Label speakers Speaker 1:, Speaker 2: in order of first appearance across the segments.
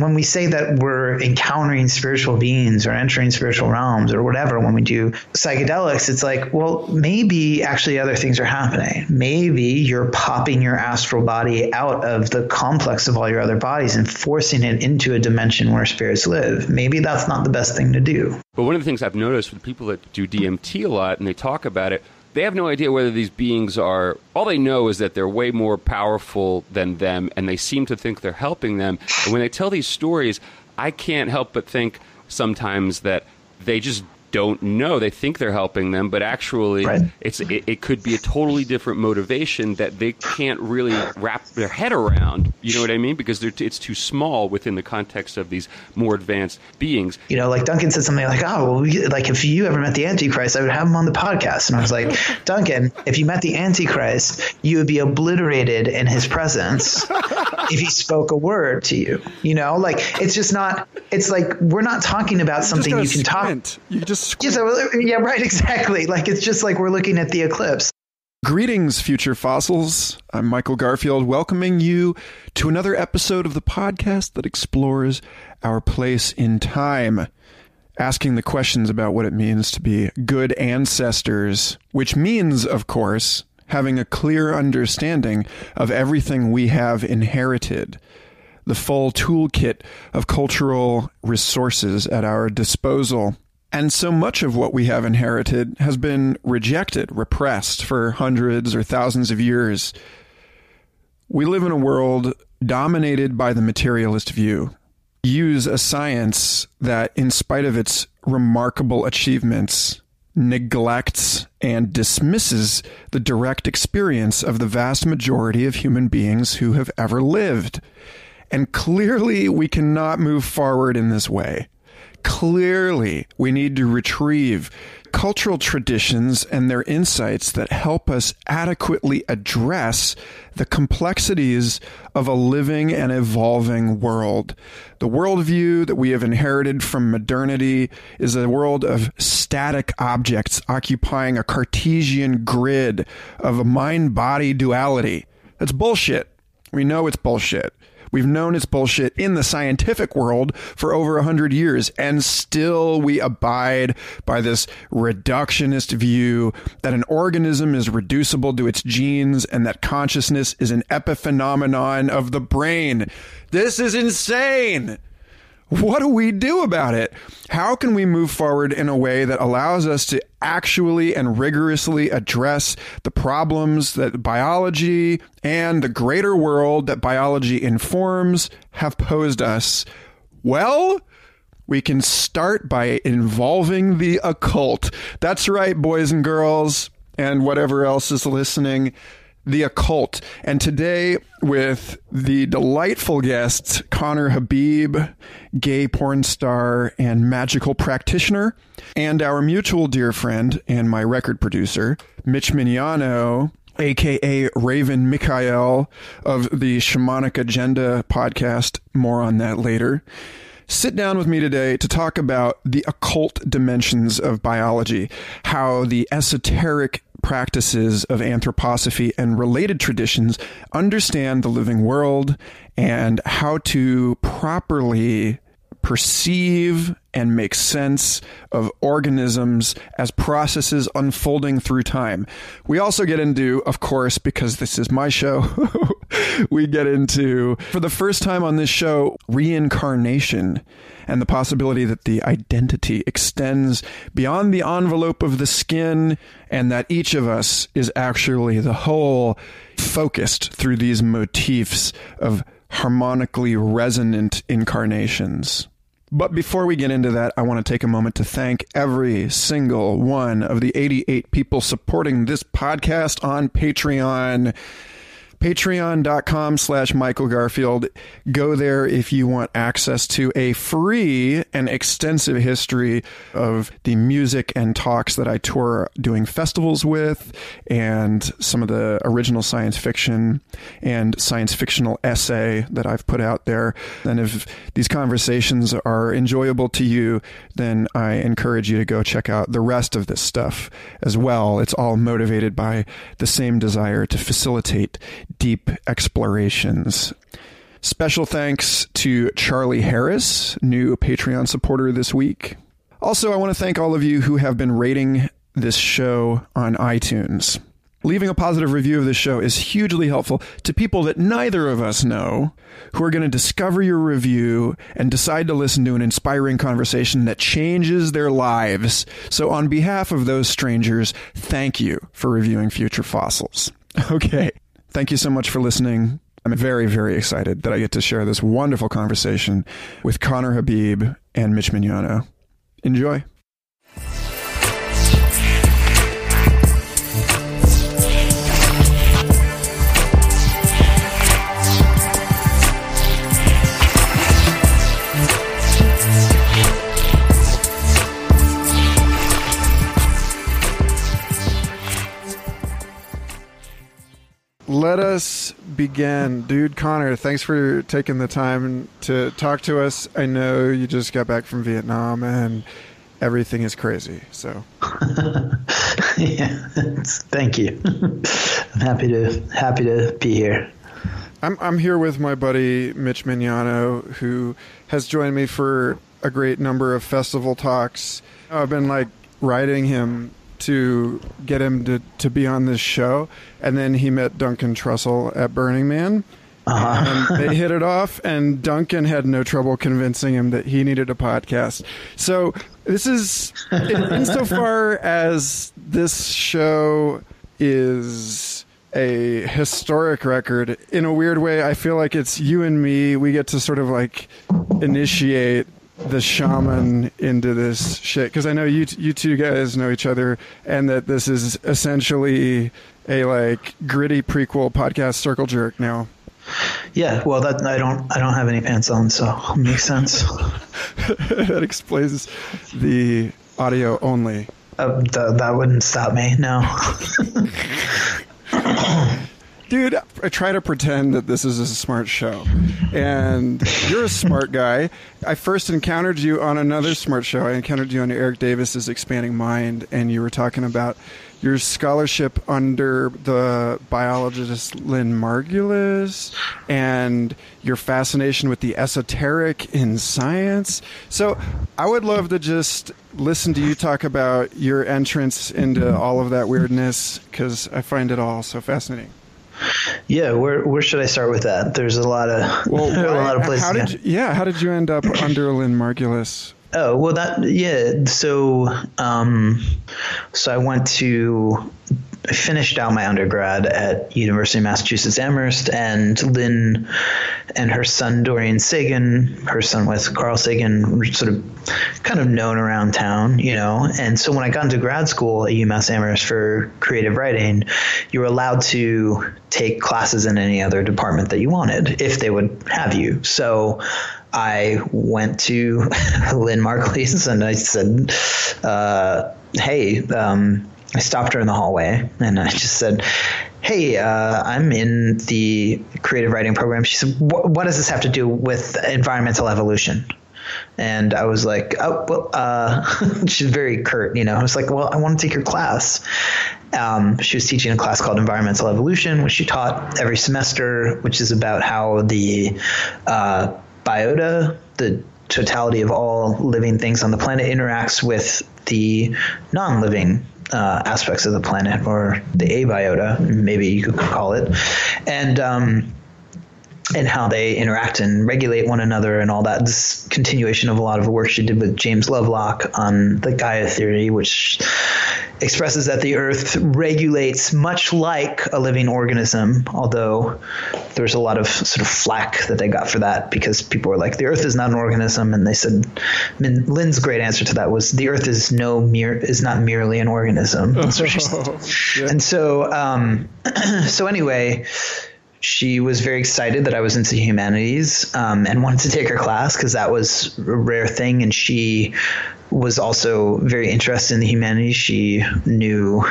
Speaker 1: when we say that we're encountering spiritual beings or entering spiritual realms or whatever, when we do psychedelics, it's like, well, maybe actually other things are happening. Maybe you're popping your astral body out of the complex of all your other bodies and forcing it into a dimension where spirits live. Maybe that's not the best thing to do.
Speaker 2: But one of the things I've noticed with people that do DMT a lot and they talk about it, they have no idea whether these beings are all they know is that they're way more powerful than them and they seem to think they're helping them. And when they tell these stories i can't help but think sometimes that they just don't know. They think they're helping them, but actually, right. it's it, it, could be a totally different motivation that they can't really wrap their head around. You know what I mean? Because it's too small within the context of these more advanced beings.
Speaker 1: You know, like Duncan said something like, "Oh, well, like if you ever met the Antichrist, I would have him on the podcast." And I was like, "Duncan, if you met the Antichrist, you would be obliterated in his presence if he spoke a word to you." You know, like it's just not. It's like we're not talking about something you can
Speaker 3: squint.
Speaker 1: talk.
Speaker 3: You just
Speaker 1: yeah, so, yeah, right, exactly. Like it's just like we're looking at the eclipse.
Speaker 3: Greetings, future fossils. I'm Michael Garfield, welcoming you to another episode of the podcast that explores our place in time, asking the questions about what it means to be good ancestors, which means, of course, having a clear understanding of everything we have inherited the full toolkit of cultural resources at our disposal. And so much of what we have inherited has been rejected, repressed for hundreds or thousands of years. We live in a world dominated by the materialist view. Use a science that, in spite of its remarkable achievements, neglects and dismisses the direct experience of the vast majority of human beings who have ever lived. And clearly, we cannot move forward in this way. Clearly, we need to retrieve cultural traditions and their insights that help us adequately address the complexities of a living and evolving world. The worldview that we have inherited from modernity is a world of static objects occupying a Cartesian grid of a mind body duality. That's bullshit. We know it's bullshit. We've known it's bullshit in the scientific world for over a hundred years, and still we abide by this reductionist view that an organism is reducible to its genes and that consciousness is an epiphenomenon of the brain. This is insane. What do we do about it? How can we move forward in a way that allows us to actually and rigorously address the problems that biology and the greater world that biology informs have posed us? Well, we can start by involving the occult. That's right, boys and girls, and whatever else is listening the occult. And today, with the delightful guests, Conner Habib, gay porn star and magical practitioner, and our mutual dear friend and my record producer, Mitch Mignano, aka Raven Mikhael of the Shamanic Agenda podcast. More on that later sit down with me today to talk about the occult dimensions of biology, how the esoteric practices of anthroposophy and related traditions understand the living world and how to properly perceive and make sense of organisms as processes unfolding through time. We also get into, of course, because this is my show, we get into, for the first time on this show, reincarnation and the possibility that the identity extends beyond the envelope of the skin and that each of us is actually the whole focused through these motifs of harmonically resonant incarnations. But before we get into that, I want to take a moment to thank every single one of the 88 people supporting this podcast on Patreon patreon.com slash michael garfield. Go there if you want access to a free and extensive history of the music and talks that i tour doing festivals with and some of the original science fiction and science fictional essay that i've put out there. And if these conversations are enjoyable to you then i encourage you to go check out the rest of this stuff as well. It's all motivated by the same desire to facilitate deep explorations. Special thanks to Charlie Harris, new Patreon supporter this week. Also, I want to thank all of you who have been rating this show on iTunes. Leaving a positive review of this show is hugely helpful to people that neither of us know who are going to discover your review and decide to listen to an inspiring conversation that changes their lives. So, on behalf of those strangers, thank you for reviewing Future Fossils. Okay. Thank you so much for listening. I'm very, very excited that I get to share this wonderful conversation with Conner Habib and Mitch Mignano. Enjoy. Let us begin. Dude, Conner, thanks for taking the time to talk to us. I know you just got back from Vietnam and everything is crazy. So,
Speaker 1: yeah, thank you. I'm happy to happy to be here.
Speaker 3: I'm I'm here with my buddy Mitch Mignano, who has joined me for a great number of festival talks. I've been like writing him to get him to, to be on this show. And then he met Duncan Trussell at Burning Man. Uh-huh. and they hit it off, and Duncan had no trouble convincing him that he needed a podcast. So this is, insofar as this show is a historic record, in a weird way, I feel like it's you and me. We get to sort of like initiate the shaman into this shit because I know you you two guys know each other and that this is essentially a like gritty prequel podcast circle jerk now.
Speaker 1: Yeah, well, that I don't I don't have any pants on, so it makes sense.
Speaker 3: that explains the audio only.
Speaker 1: Uh, th- that wouldn't stop me. No.
Speaker 3: dude, I try to pretend that this is a smart show. And you're a smart guy. I first encountered you on another smart show. I encountered you on Erik Davis's Expanding Mind, and you were talking about your scholarship under the biologist Lynn Margulis and your fascination with the esoteric in science. So I would love to just listen to you talk about your entrance into all of that weirdness because I find it all so fascinating.
Speaker 1: Yeah, where where should I start with that? There's a lot of well, a lot of places.
Speaker 3: How did you, yeah? How did you end up under Lynn Margulis?
Speaker 1: Oh well, that yeah. So um, so I went to I finished out my undergrad at University of Massachusetts Amherst, and Lynn and her son Dorian Sagan, her son with Carl Sagan, were sort of kind of known around town, you know. And so when I got into grad school at UMass Amherst for creative writing, you were allowed to take classes in any other department that you wanted if they would have you. So I went to Lynn Margulis and I said, uh, "Hey." Um, I stopped her in the hallway and I just said, Hey, uh, I'm in the creative writing program. She said, What does this have to do with environmental evolution? And I was like, Oh, well, uh, she's very curt, you know. I was like, Well, I want to take your class. Um, she was teaching a class called Environmental Evolution, which she taught every semester, which is about how the uh, biota, the totality of all living things on the planet, interacts with the non living uh, aspects of the planet, or the abiota, maybe you could call it, and um, and how they interact and regulate one another and all that. This continuation of a lot of the work she did with James Lovelock on the Gaia theory, which expresses that the Earth regulates much like a living organism, although there's a lot of sort of flack that they got for that because people were like, the Earth is not an organism, and they said, Lynn's great answer to that was the Earth is no mere is not merely an organism. Oh, yeah. And so, um, so anyway she was very excited that I was into humanities um, and wanted to take her class because that was a rare thing. And she was also very interested in the humanities. She knew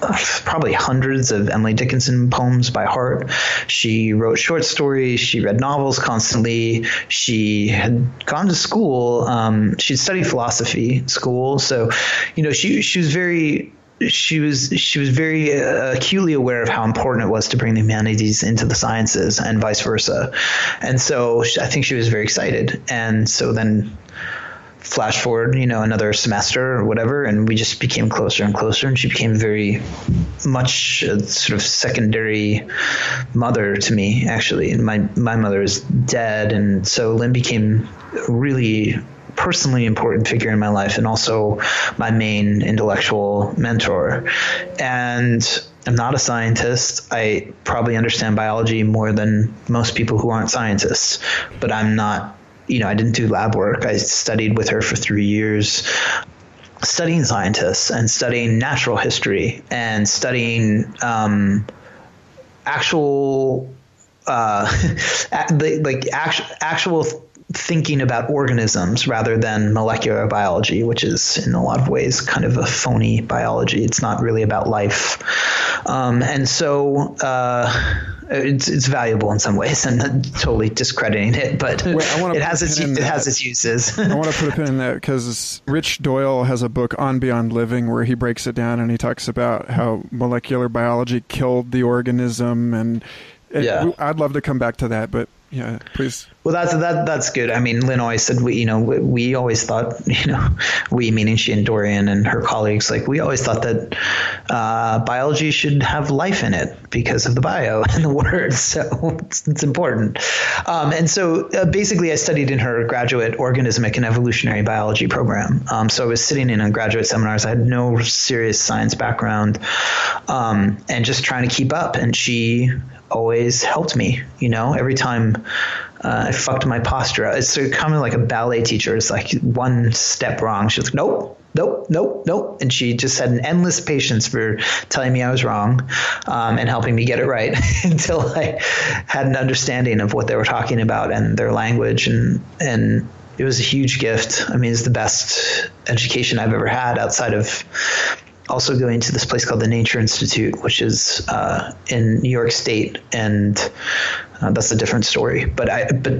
Speaker 1: uh, probably hundreds of Emily Dickinson poems by heart. She wrote short stories. She read novels constantly. She had gone to school. Um, she'd studied philosophy school. So, you know, she she was very she was she was very uh, acutely aware of how important it was to bring the humanities into the sciences and vice versa, and so I think she was very excited. And so then flash forward, you know, another semester or whatever, and we just became closer and closer. And she became very much sort of secondary mother to me, actually. And my my mother is dead, and so Lynn became really personally important figure in my life and also my main intellectual mentor. And I'm not a scientist. I probably understand biology more than most people who aren't scientists, but I'm not you know, I didn't do lab work. I studied with her for three years studying scientists and studying natural history and studying um, actual uh, like actual, actual thinking about organisms rather than molecular biology, which is in a lot of ways kind of a phony biology. It's not really about life. Um, and so uh, it's, it's valuable in some ways. I'm not totally discrediting it, but Wait, it has its it has its uses.
Speaker 3: I want to put a pin in that because Rich Doyle has a book on Beyond Living where he breaks it down and he talks about how molecular biology killed the organism and. yeah. I'd love to come back to that, but yeah, please.
Speaker 1: Well, that's that that's good. I mean, Lynn always said we, you know, we, we, always thought, you know, we meaning she and Dorian and her colleagues, like we always thought that uh, biology should have life in it because of the bio and the word. So it's, it's important. Um, and so uh, basically, I studied in her graduate organismic and evolutionary biology program. Um, so I was sitting in on graduate seminars. I had no serious science background, um, and just trying to keep up. And she always helped me. You know, every time uh, I fucked my posture it's sort of kind of like a ballet teacher. It's like one step wrong. She's like, nope, nope, nope, nope. And she just had an endless patience for telling me I was wrong um, and helping me get it right until I had an understanding of what they were talking about and their language. And, and it was a huge gift. I mean, it's the best education I've ever had outside of also going to this place called the Nature Institute, which is uh, in New York State, and uh, that's a different story. But I, but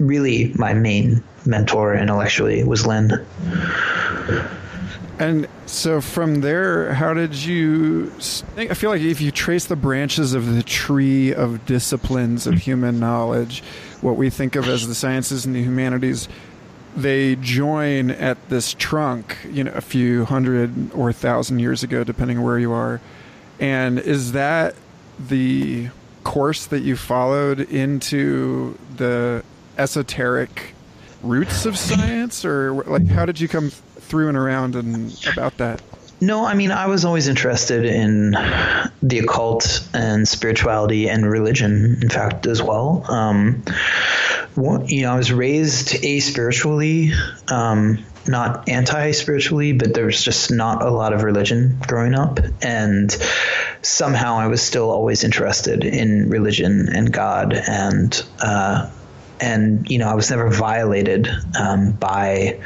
Speaker 1: really, my main mentor intellectually was Lynn.
Speaker 3: And so from there, how did you? I feel like if you trace the branches of the tree of disciplines of human knowledge, what we think of as the sciences and the humanities, they join at this trunk, you know, a few hundred or thousand years ago, depending where you are. And is that the course that you followed into the esoteric roots of science, or like how did you come through and around and about that?
Speaker 1: No, I mean, I was always interested in the occult and spirituality and religion, in fact, as well. Um, you know, I was raised aspiritually, um, not anti spiritually, but there was just not a lot of religion growing up. And somehow I was still always interested in religion and God and, uh, and you know, I was never violated um, by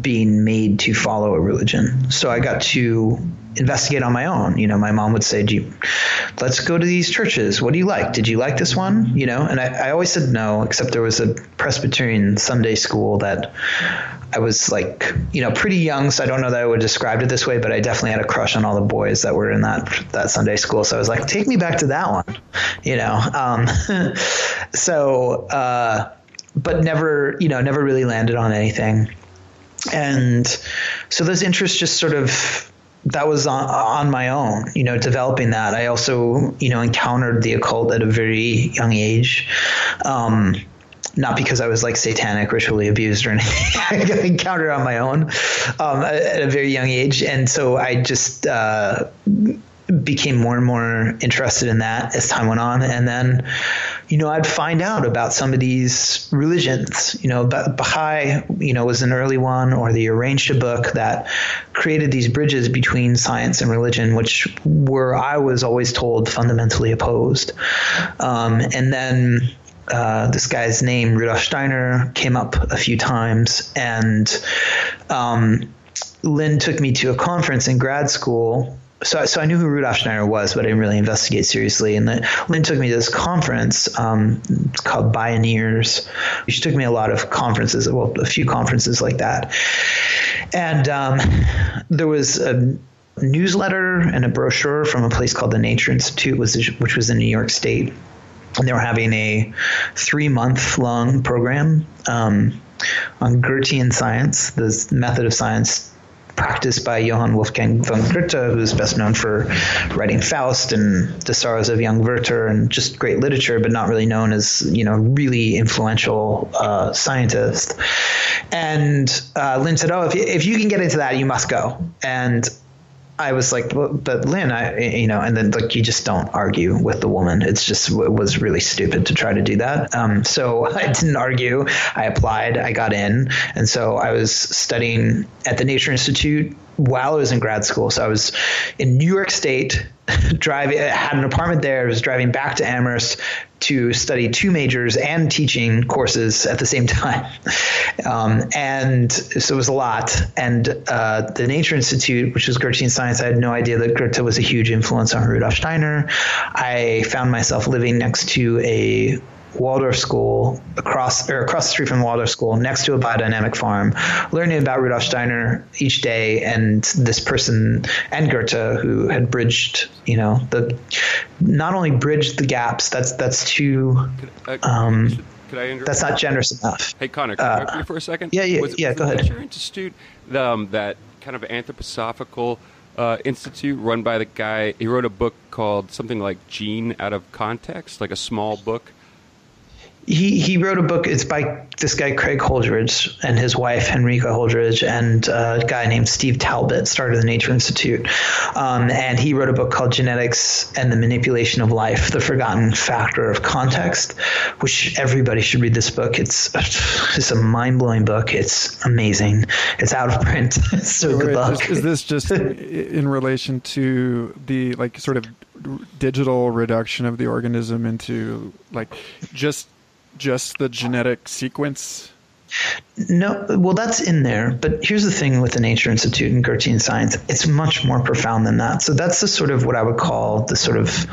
Speaker 1: being made to follow a religion. So I got to investigate on my own. You know, my mom would say, "Do let's go to these churches. What do you like? Did you like this one?" You know, and I, I always said no, except there was a Presbyterian Sunday school that I was like, you know, pretty young, so I don't know that I would describe it this way, but I definitely had a crush on all the boys that were in that that Sunday school. So I was like, take me back to that one, you know. Um, so, uh, but never, you know, never really landed on anything and so those interests just sort of that was on, on my own, you know, developing that. I also, you know, encountered the occult at a very young age. Um, not because I was like satanic, ritually abused or anything. I encountered on my own um, at a very young age, and so I just uh, became more and more interested in that as time went on. And then, you know, I'd find out about some of these religions. You know, Baha'i, you know, was an early one, or the Urantia book that created these bridges between science and religion, which were I was always told fundamentally opposed. Um, and then uh, this guy's name, Rudolf Steiner, came up a few times, and um, Lynn took me to a conference in grad school so, so I knew who Rudolf Steiner was, but I didn't really investigate seriously. And then Lynn took me to this conference um, called Bioneers. She took me a lot of conferences, well, a few conferences like that. And um, there was a newsletter and a brochure from a place called the Nature Institute, which was in New York State. And they were having a three month long program um, on Goethean science, the method of science practiced by Johann Wolfgang von Goethe, who's best known for writing Faust and The Sorrows of Young Werther and just great literature, but not really known as, you know, really influential uh, scientist. And uh, Lynn said, Oh, if you, if you can get into that, you must go. And I was like, well, but Lynn, I, you know, and then like you just don't argue with the woman. It's just it was really stupid to try to do that. Um, so I didn't argue. I applied. I got in, and so I was studying at the Nature Institute while I was in grad school. So I was in New York State, driving, had an apartment there. I was driving back to Amherst to study two majors and teaching courses at the same time. Um, and so it was a lot. And uh, the Nature Institute, which was Goethean science, I had no idea that Goethe was a huge influence on Rudolf Steiner. I found myself living next to a Waldorf School across or across the street from Waldorf School, next to a biodynamic farm, learning about Rudolf Steiner each day, and this person and Goethe who had bridged, you know, the not only bridged the gaps. That's that's too. Uh, um, could I That's not generous enough.
Speaker 2: Hey Conner, can uh, I you for a second?
Speaker 1: Yeah, yeah, was, yeah.
Speaker 2: Was
Speaker 1: go ahead.
Speaker 2: Your institute, um, that kind of anthroposophical. Uh, institute run by the guy. He wrote a book called something like "Gene Out of Context," like a small book
Speaker 1: he he wrote a book. It's by this guy Craig Holdrege and his wife Henrike Holdrege and a guy named Steve Talbott started the Nature Institute, um, and he wrote a book called Genetics and the Manipulation of Life: The Forgotten Factor of Context, which everybody should read. This book. It's it's a mind blowing book. It's amazing. It's out of print. it's so good book.
Speaker 3: Is, is this just in relation to the like sort of digital reduction of the organism into like just just the genetic sequence?
Speaker 1: No, well, that's in there. But here's the thing with the Nature Institute and Goethean science it's much more profound than that. So that's the sort of what I would call the sort of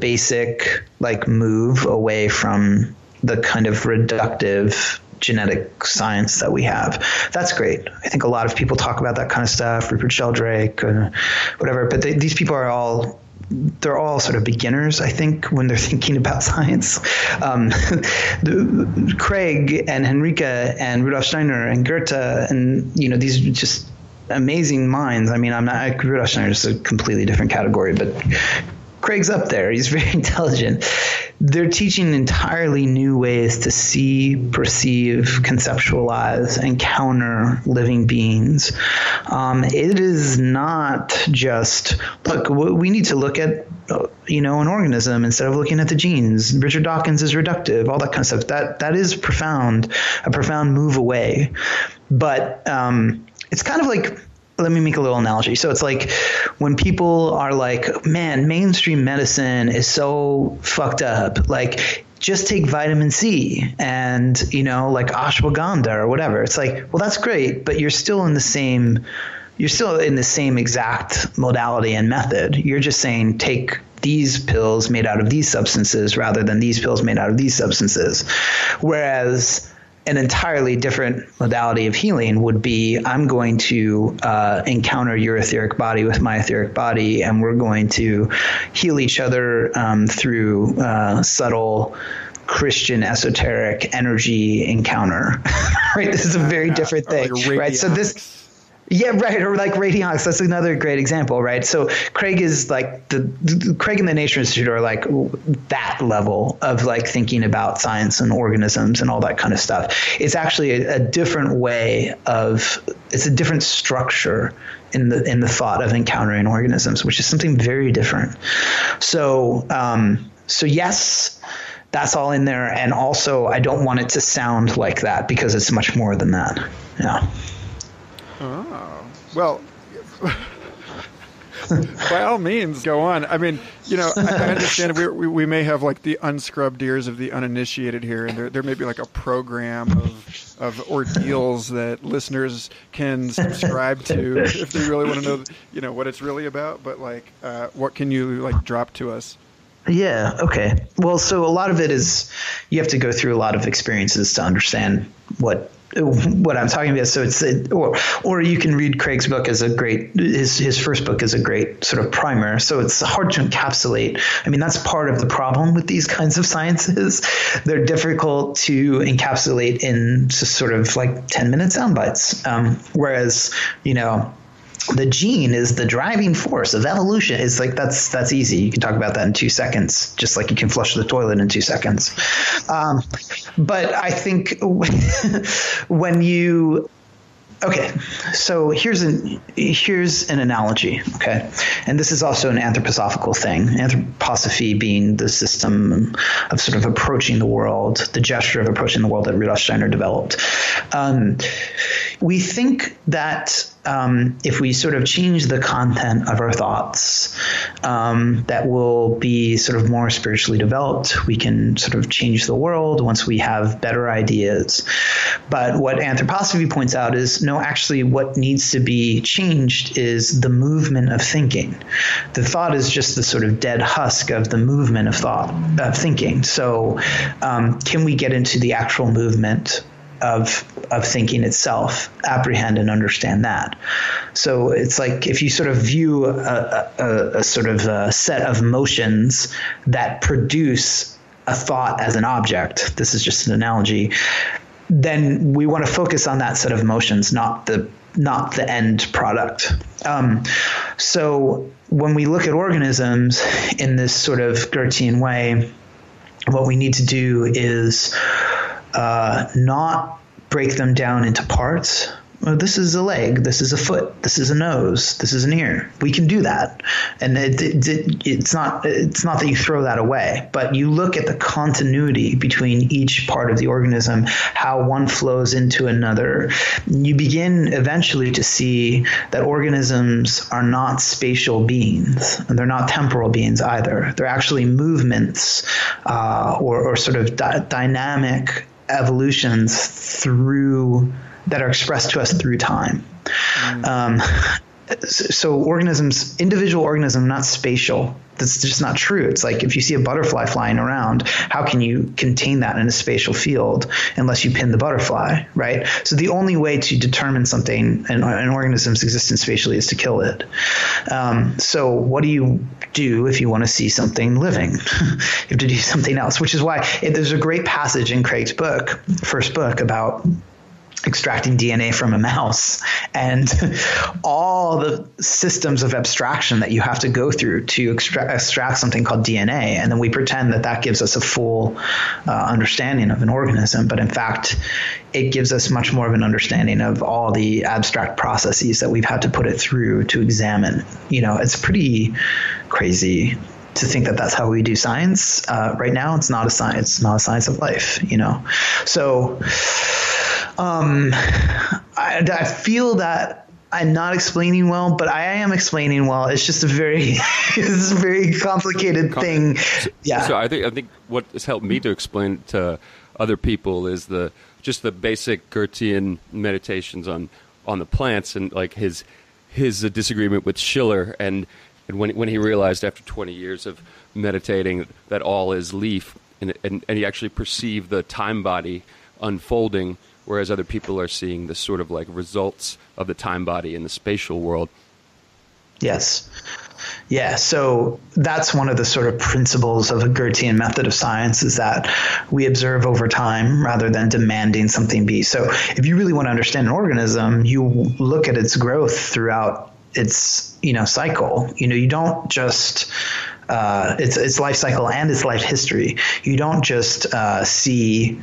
Speaker 1: basic like move away from the kind of reductive genetic science that we have. That's great. I think a lot of people talk about that kind of stuff, Rupert Sheldrake, uh, whatever. But they, these people are all they're all sort of beginners, I think, when they're thinking about science. Um, the, Craig and Henrika and Rudolf Steiner and Goethe and you know these just amazing minds. I mean, I'm not Rudolf Steiner is a completely different category, but Craig's up there. He's very intelligent. They're teaching entirely new ways to see, perceive, conceptualize, encounter living beings. Um, it is not just look. We need to look at you know an organism instead of looking at the genes. Richard Dawkins is reductive. All that kind of stuff. That that is profound. A profound move away, but um, it's kind of like let me make a little analogy. So it's like when people are like, man, mainstream medicine is so fucked up. Like, just take vitamin C and, you know, like ashwagandha or whatever. It's like, well, that's great, but you're still in the same, you're still in the same exact modality and method. You're just saying take these pills made out of these substances rather than these pills made out of these substances. Whereas, an entirely different modality of healing would be I'm going to uh, encounter your etheric body with my etheric body, and we're going to heal each other um, through uh, subtle. Christian esoteric energy encounter, right? This is a very different thing, right? So this, yeah, right. Or like radionics. That's another great example, right? So Craig is like the, the, Craig and the Nature Institute are like that level of like thinking about science and organisms and all that kind of stuff. It's actually a, a different way of it's a different structure in the in the thought of encountering organisms, which is something very different. So um, so yes, that's all in there, and also I don't want it to sound like that because it's much more than that. Yeah.
Speaker 3: Oh, well, by all means, go on. I mean, you know, I, I understand we, we, we may have like the unscrubbed ears of the uninitiated here, and there there may be like a program of of ordeals that listeners can subscribe to if they really want to know, you know, what it's really about. But like, uh, what can you like drop to us?
Speaker 1: Yeah. Okay. Well, so a lot of it is you have to go through a lot of experiences to understand what what I'm talking about. So it's or or you can read Craig's book as a great his his first book is a great sort of primer. So it's hard to encapsulate. I mean, that's part of the problem with these kinds of sciences. They're difficult to encapsulate in just sort of like ten minute sound bites. Um, whereas you know the gene is the driving force of evolution. It's like that's that's easy. You can talk about that in two seconds, just like you can flush the toilet in two seconds. Um, but I think when you Okay, so here's an here's an analogy. Okay, and this is also an anthroposophical thing. Anthroposophy being the system of sort of approaching the world, the gesture of approaching the world that Rudolf Steiner developed. Um, we think that um, if we sort of change the content of our thoughts, um, that will be sort of more spiritually developed. We can sort of change the world once we have better ideas. But what anthroposophy points out is no, actually, what needs to be changed is the movement of thinking. The thought is just the sort of dead husk of the movement of thought, of thinking. So, um, can we get into the actual movement of of thinking itself, apprehend and understand that. So it's like if you sort of view a, a, a sort of a set of motions that produce a thought as an object. This is just an analogy. Then we want to focus on that set of motions, not the not the end product. Um, so when we look at organisms in this sort of Goethean way, what we need to do is uh, not break them down into parts. Well, this is a leg, this is a foot, this is a nose, this is an ear. We can do that, and it, it, it, it's not it's not that you throw that away, but you look at the continuity between each part of the organism, how one flows into another. You begin eventually to see that organisms are not spatial beings, and they're not temporal beings either. They're actually movements uh, or, or, sort of di- dynamic evolutions through that are expressed to us through time. Mm. Um, so organisms, individual organism, not spatial. That's just not true. It's like if you see a butterfly flying around, how can you contain that in a spatial field unless you pin the butterfly, right? So the only way to determine something, an, an organism's existence spatially, is to kill it. Um, so what do you do if you want to see something living? you have to do something else, which is why it, there's a great passage in Craig's book, first book, about extracting DNA from a mouse and all the systems of abstraction that you have to go through to extract, extract something called DNA. And then we pretend that that gives us a full uh, understanding of an organism. But in fact, it gives us much more of an understanding of all the abstract processes that we've had to put it through to examine. You know, it's pretty crazy to think that that's how we do science uh, right now. It's not a science. It's not a science of life. You know, so um, I, I feel that I'm not explaining well, but I am explaining well. It's just a very, it's a very complicated thing.
Speaker 2: So, yeah. So I think I think what has helped me to explain to other people is the just the basic Goethean meditations on on the plants and like his his disagreement with Schiller and and when when he realized after 20 years of meditating that all is leaf and and, and he actually perceived the time body unfolding whereas other people are seeing the sort of like results of the time body in the spatial world.
Speaker 1: Yes. Yeah, so that's one of the sort of principles of a Goethean method of science is that we observe over time rather than demanding something be. So if you really want to understand an organism, you look at its growth throughout its you know cycle. You know, you don't just uh, its its life cycle and its life history. You don't just uh, see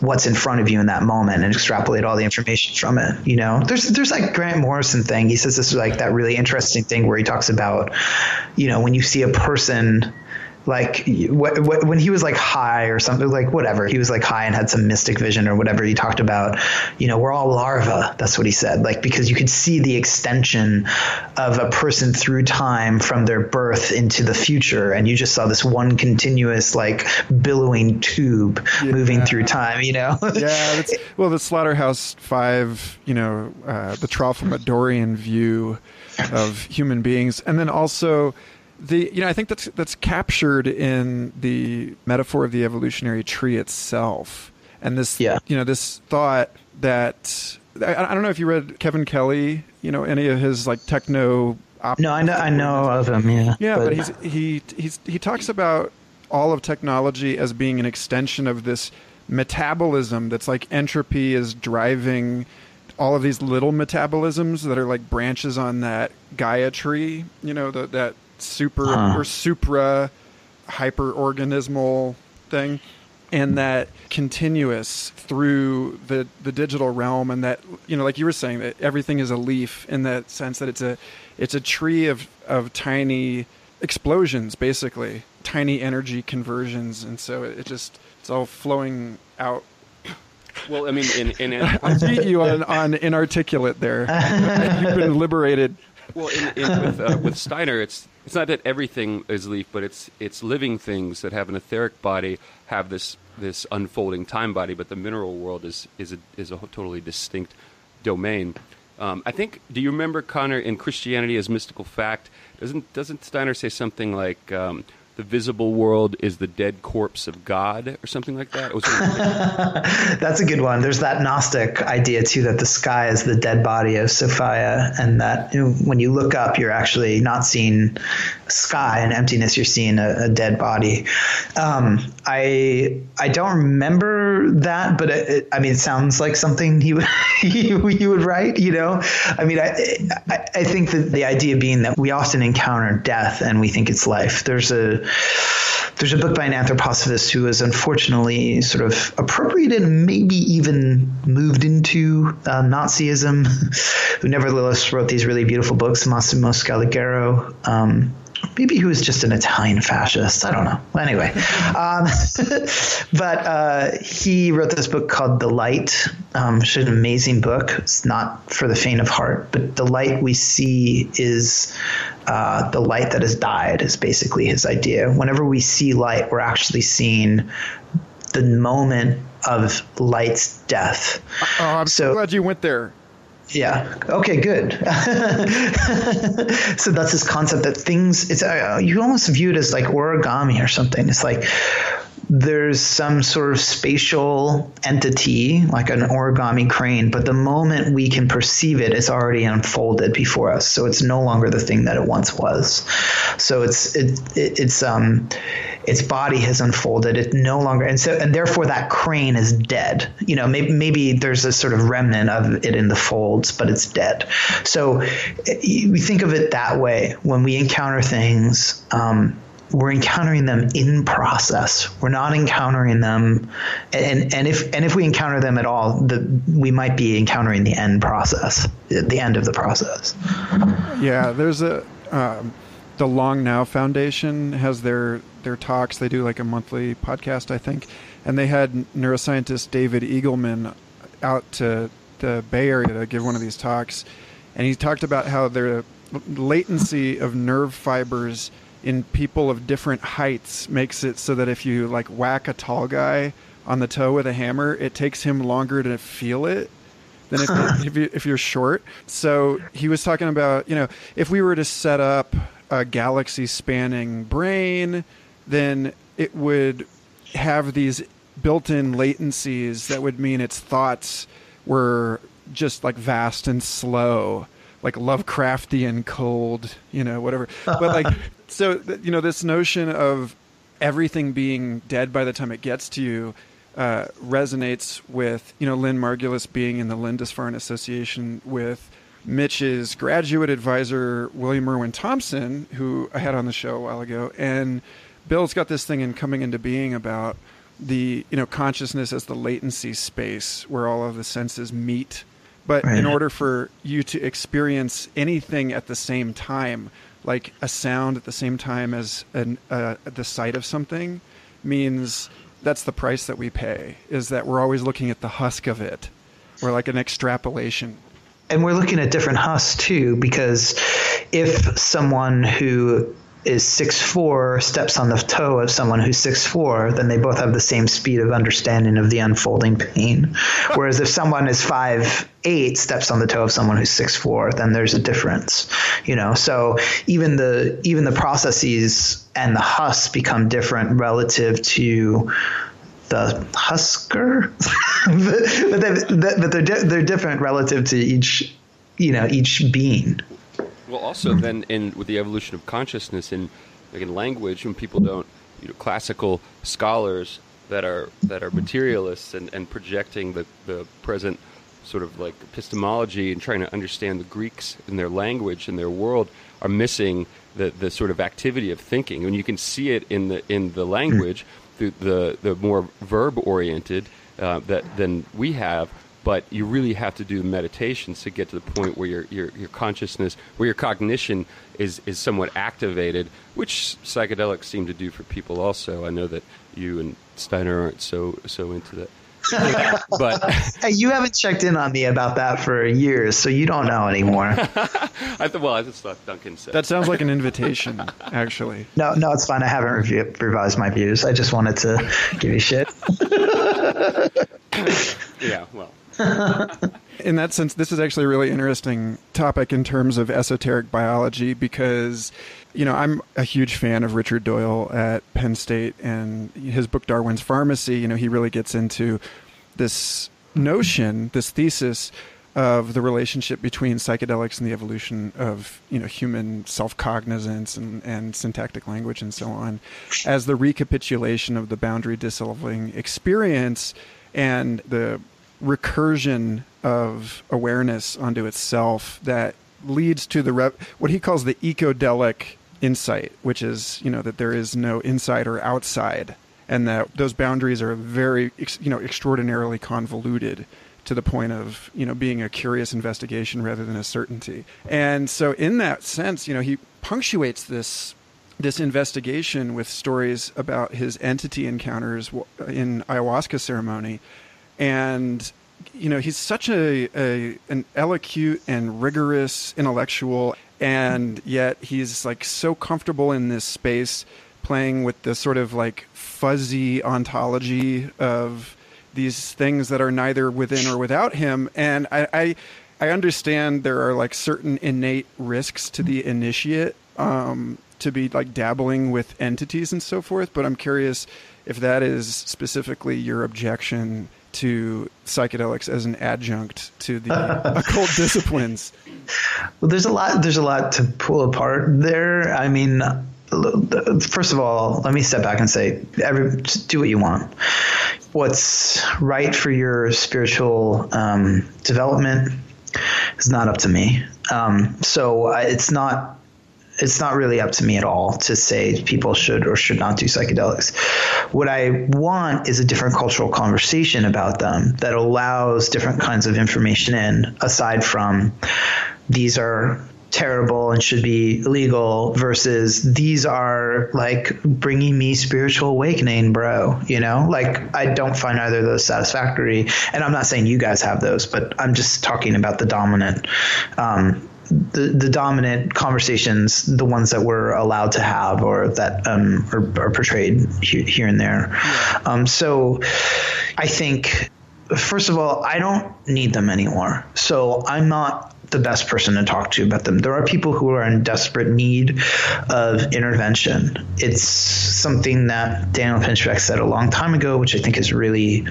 Speaker 1: what's in front of you in that moment and extrapolate all the information from it. You know, there's there's like Grant Morrison thing. He says this is like that really interesting thing where he talks about, you know, when you see a person like when he was like high or something like whatever he was like high and had some mystic vision or whatever he talked about you know we're all larvae that's what he said like because you could see the extension of a person through time from their birth into the future and you just saw this one continuous like billowing tube yeah. moving through time you know
Speaker 3: yeah well the slaughterhouse five you know uh, the tralfamadorian view of human beings and then also the you know I think that's that's captured in the metaphor of the evolutionary tree itself, and this yeah. you know this thought that I, I don't know if you read Kevin Kelly, you know, any of his like techno. Op-
Speaker 1: no, I know, I know of him. Yeah,
Speaker 3: yeah, but, but he's he he's he talks about all of technology as being an extension of this metabolism that's like entropy is driving all of these little metabolisms that are like branches on that Gaia tree, you know, the, that super huh. or supra hyperorganismal thing and that continuous through the the digital realm and that you know like you were saying that everything is a leaf in that sense that it's a it's a tree of of tiny explosions basically tiny energy conversions and so it just it's all flowing out.
Speaker 2: Well i mean in, in, in
Speaker 3: i beat you on, on inarticulate there. You've been liberated.
Speaker 2: Well in, in, with, uh, with steiner it's it's not that everything is leaf but it's it's living things that have an etheric body have this this unfolding time body but the mineral world is is a, is a totally distinct domain um, I think. Do you remember Conner in Christianity as mystical fact? Doesn't doesn't Steiner say something like um, the visible world is the dead corpse of God or something like that?
Speaker 1: That's a good one. There's that Gnostic idea too that the sky is the dead body of Sophia, and that when you look up, you're actually not seeing sky and emptiness. You're seeing a, a dead body. Um, I I don't remember that, but it, it, I mean, it sounds like something he would he, would write. You know, I mean, I, I I think that the idea being that we often encounter death and we think it's life. There's a there's a book by an anthroposophist who was unfortunately sort of appropriated and maybe even moved into uh, Nazism, who nevertheless wrote these really beautiful books, Massimo Scaliger. Um, maybe he was just an Italian fascist. I don't know. Anyway, um, but uh, he wrote this book called The Light, um, which is an amazing book. It's not for the faint of heart, but the light we see is uh, the light that has died, is basically his idea. Whenever we see light, we're actually seeing the moment of light's death.
Speaker 3: Oh, I'm so, so glad you went there.
Speaker 1: Yeah. Okay. Good. so that's this concept that things. It's uh, you almost view it as like origami or something. It's like there's some sort of spatial entity like an origami crane, but the moment we can perceive it, it's already unfolded before us. So it's no longer the thing that it once was. So it's it, it it's um its body has unfolded. It no longer and so and therefore that crane is dead. You know, maybe maybe there's a sort of remnant of it in the folds, but it's dead. So we think of it that way when we encounter things. Um, we're encountering them in process. We're not encountering them, and and if and if we encounter them at all, the, we might be encountering the end process, the end of the process.
Speaker 3: Yeah, there's a um, the Long Now Foundation has their their talks. They do like a monthly podcast, I think, and they had neuroscientist David Eagleman out to the Bay Area to give one of these talks, and he talked about how the latency of nerve fibers in people of different heights makes it so that if you like whack a tall guy on the toe with a hammer, it takes him longer to feel it than if, if, you, if you're short. So he was talking about, you know, if we were to set up a galaxy spanning brain, then it would have these built in latencies that would mean its thoughts were just like vast and slow like Lovecraftian cold, you know, whatever. But like so you know this notion of everything being dead by the time it gets to you uh, resonates with you know Lynn Margulis being in the Lindisfarne Association with Mitch's graduate advisor William Irwin Thompson, who I had on the show a while ago, and Bill's got this thing in coming into being about the you know consciousness as the latency space where all of the senses meet. But right. in order for you to experience anything at the same time, like a sound at the same time as an, uh, the sight of something means that's the price that we pay is that we're always looking at the husk of it. Or like an extrapolation.
Speaker 1: And we're looking at different husks too because if someone who is six four steps on the toe of someone who's six four, then they both have the same speed of understanding of the unfolding pain. Whereas if someone is five eight steps on the toe of someone who's six four, then there's a difference. You know, so even the even the processes and the husks become different relative to the Husker, but, but, they're they're different relative to each you know each being.
Speaker 2: Well, also then in with the evolution of consciousness in like in language, when people don't, you know, classical scholars that are that are materialists and, and projecting the, the present sort of like epistemology and trying to understand the Greeks in their language and their world are missing the, the sort of activity of thinking. And you can see it in the in the language, the the, the more verb oriented uh, that than we have. But you really have to do meditations to get to the point where your, your, your consciousness, where your cognition is, is somewhat activated, which psychedelics seem to do for people also. I know that you and Steiner aren't so so into that but
Speaker 1: hey, you haven't checked in on me about that for years, so you don't know anymore. I
Speaker 2: thought, well, I just thought Duncan said
Speaker 3: that sounds like an invitation, actually.
Speaker 1: No, no, it's fine. I haven't revised my views. I just wanted to give you shit.
Speaker 2: yeah, well.
Speaker 3: in that sense, this is actually a really interesting topic in terms of esoteric biology because, you know, I'm a huge fan of Richard Doyle at Penn State and his book Darwin's Pharmacy. You know, he really gets into this notion, this thesis of the relationship between psychedelics and the evolution of you know human self-cognizance and, and syntactic language and so on as the recapitulation of the boundary dissolving experience and the recursion of awareness onto itself that leads to the what he calls the ecodelic insight, which is you know that there is no inside or outside, and that those boundaries are very you know extraordinarily convoluted to the point of you know being a curious investigation rather than a certainty. And so, in that sense, you know, he punctuates this this investigation with stories about his entity encounters in ayahuasca ceremony and you know he's such a, a an elocute and rigorous intellectual and yet he's like so comfortable in this space playing with the sort of like fuzzy ontology of these things that are neither within or without him. And i i, I understand there are like certain innate risks to the initiate um, to be like dabbling with entities and so forth but i'm curious if that is specifically your objection to psychedelics as an adjunct to the occult disciplines?
Speaker 1: Well, there's a lot. There's a lot to pull apart there. I mean, first of all, let me step back and say, every, do what you want. What's right for your spiritual um, development is not up to me. Um, so it's not it's not really up to me at all to say people should or should not do psychedelics. What I want is a different cultural conversation about them that allows different kinds of information in, aside from these are terrible and should be illegal versus these are like bringing me spiritual awakening bro you know like i don't find either of those satisfactory and i'm not saying you guys have those but i'm just talking about the dominant um, the, the dominant conversations, the ones that we're allowed to have or that um, are, are, portrayed here and there. Yeah. Um, so I think, first of all, I don't need them anymore. So I'm not the best person to talk to about them. There are people who are in desperate need of intervention. It's something that Daniel Pinchbeck said a long time ago, which I think is really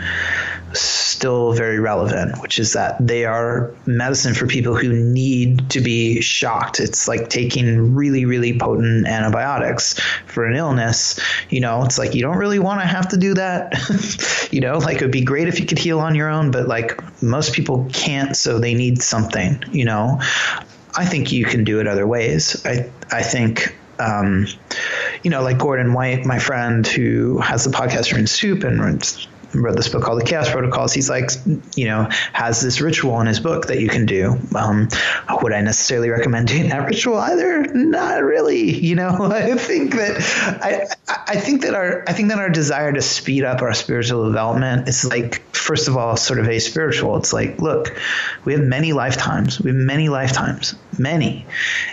Speaker 1: still very relevant, which is that they are medicine for people who need to be shocked. It's like taking really, really potent antibiotics for an illness. You know, it's like you don't really want to have to do that. you know, like it would be great if you could heal on your own, but like most people can't, so they need something, you know. I think you can do it other ways. I I think um, you know, like Gordon White, my friend who has the podcast Rune Soup and wrote this book called The Chaos Protocols. He's like, you know, has this ritual in his book that you can do. Um, would I necessarily recommend doing that ritual either? Not really. You know, I think that I, I think that our I think that our desire to speed up our spiritual development is like, first of all, sort of a spiritual. It's like, look, we have many lifetimes. We have many lifetimes, many,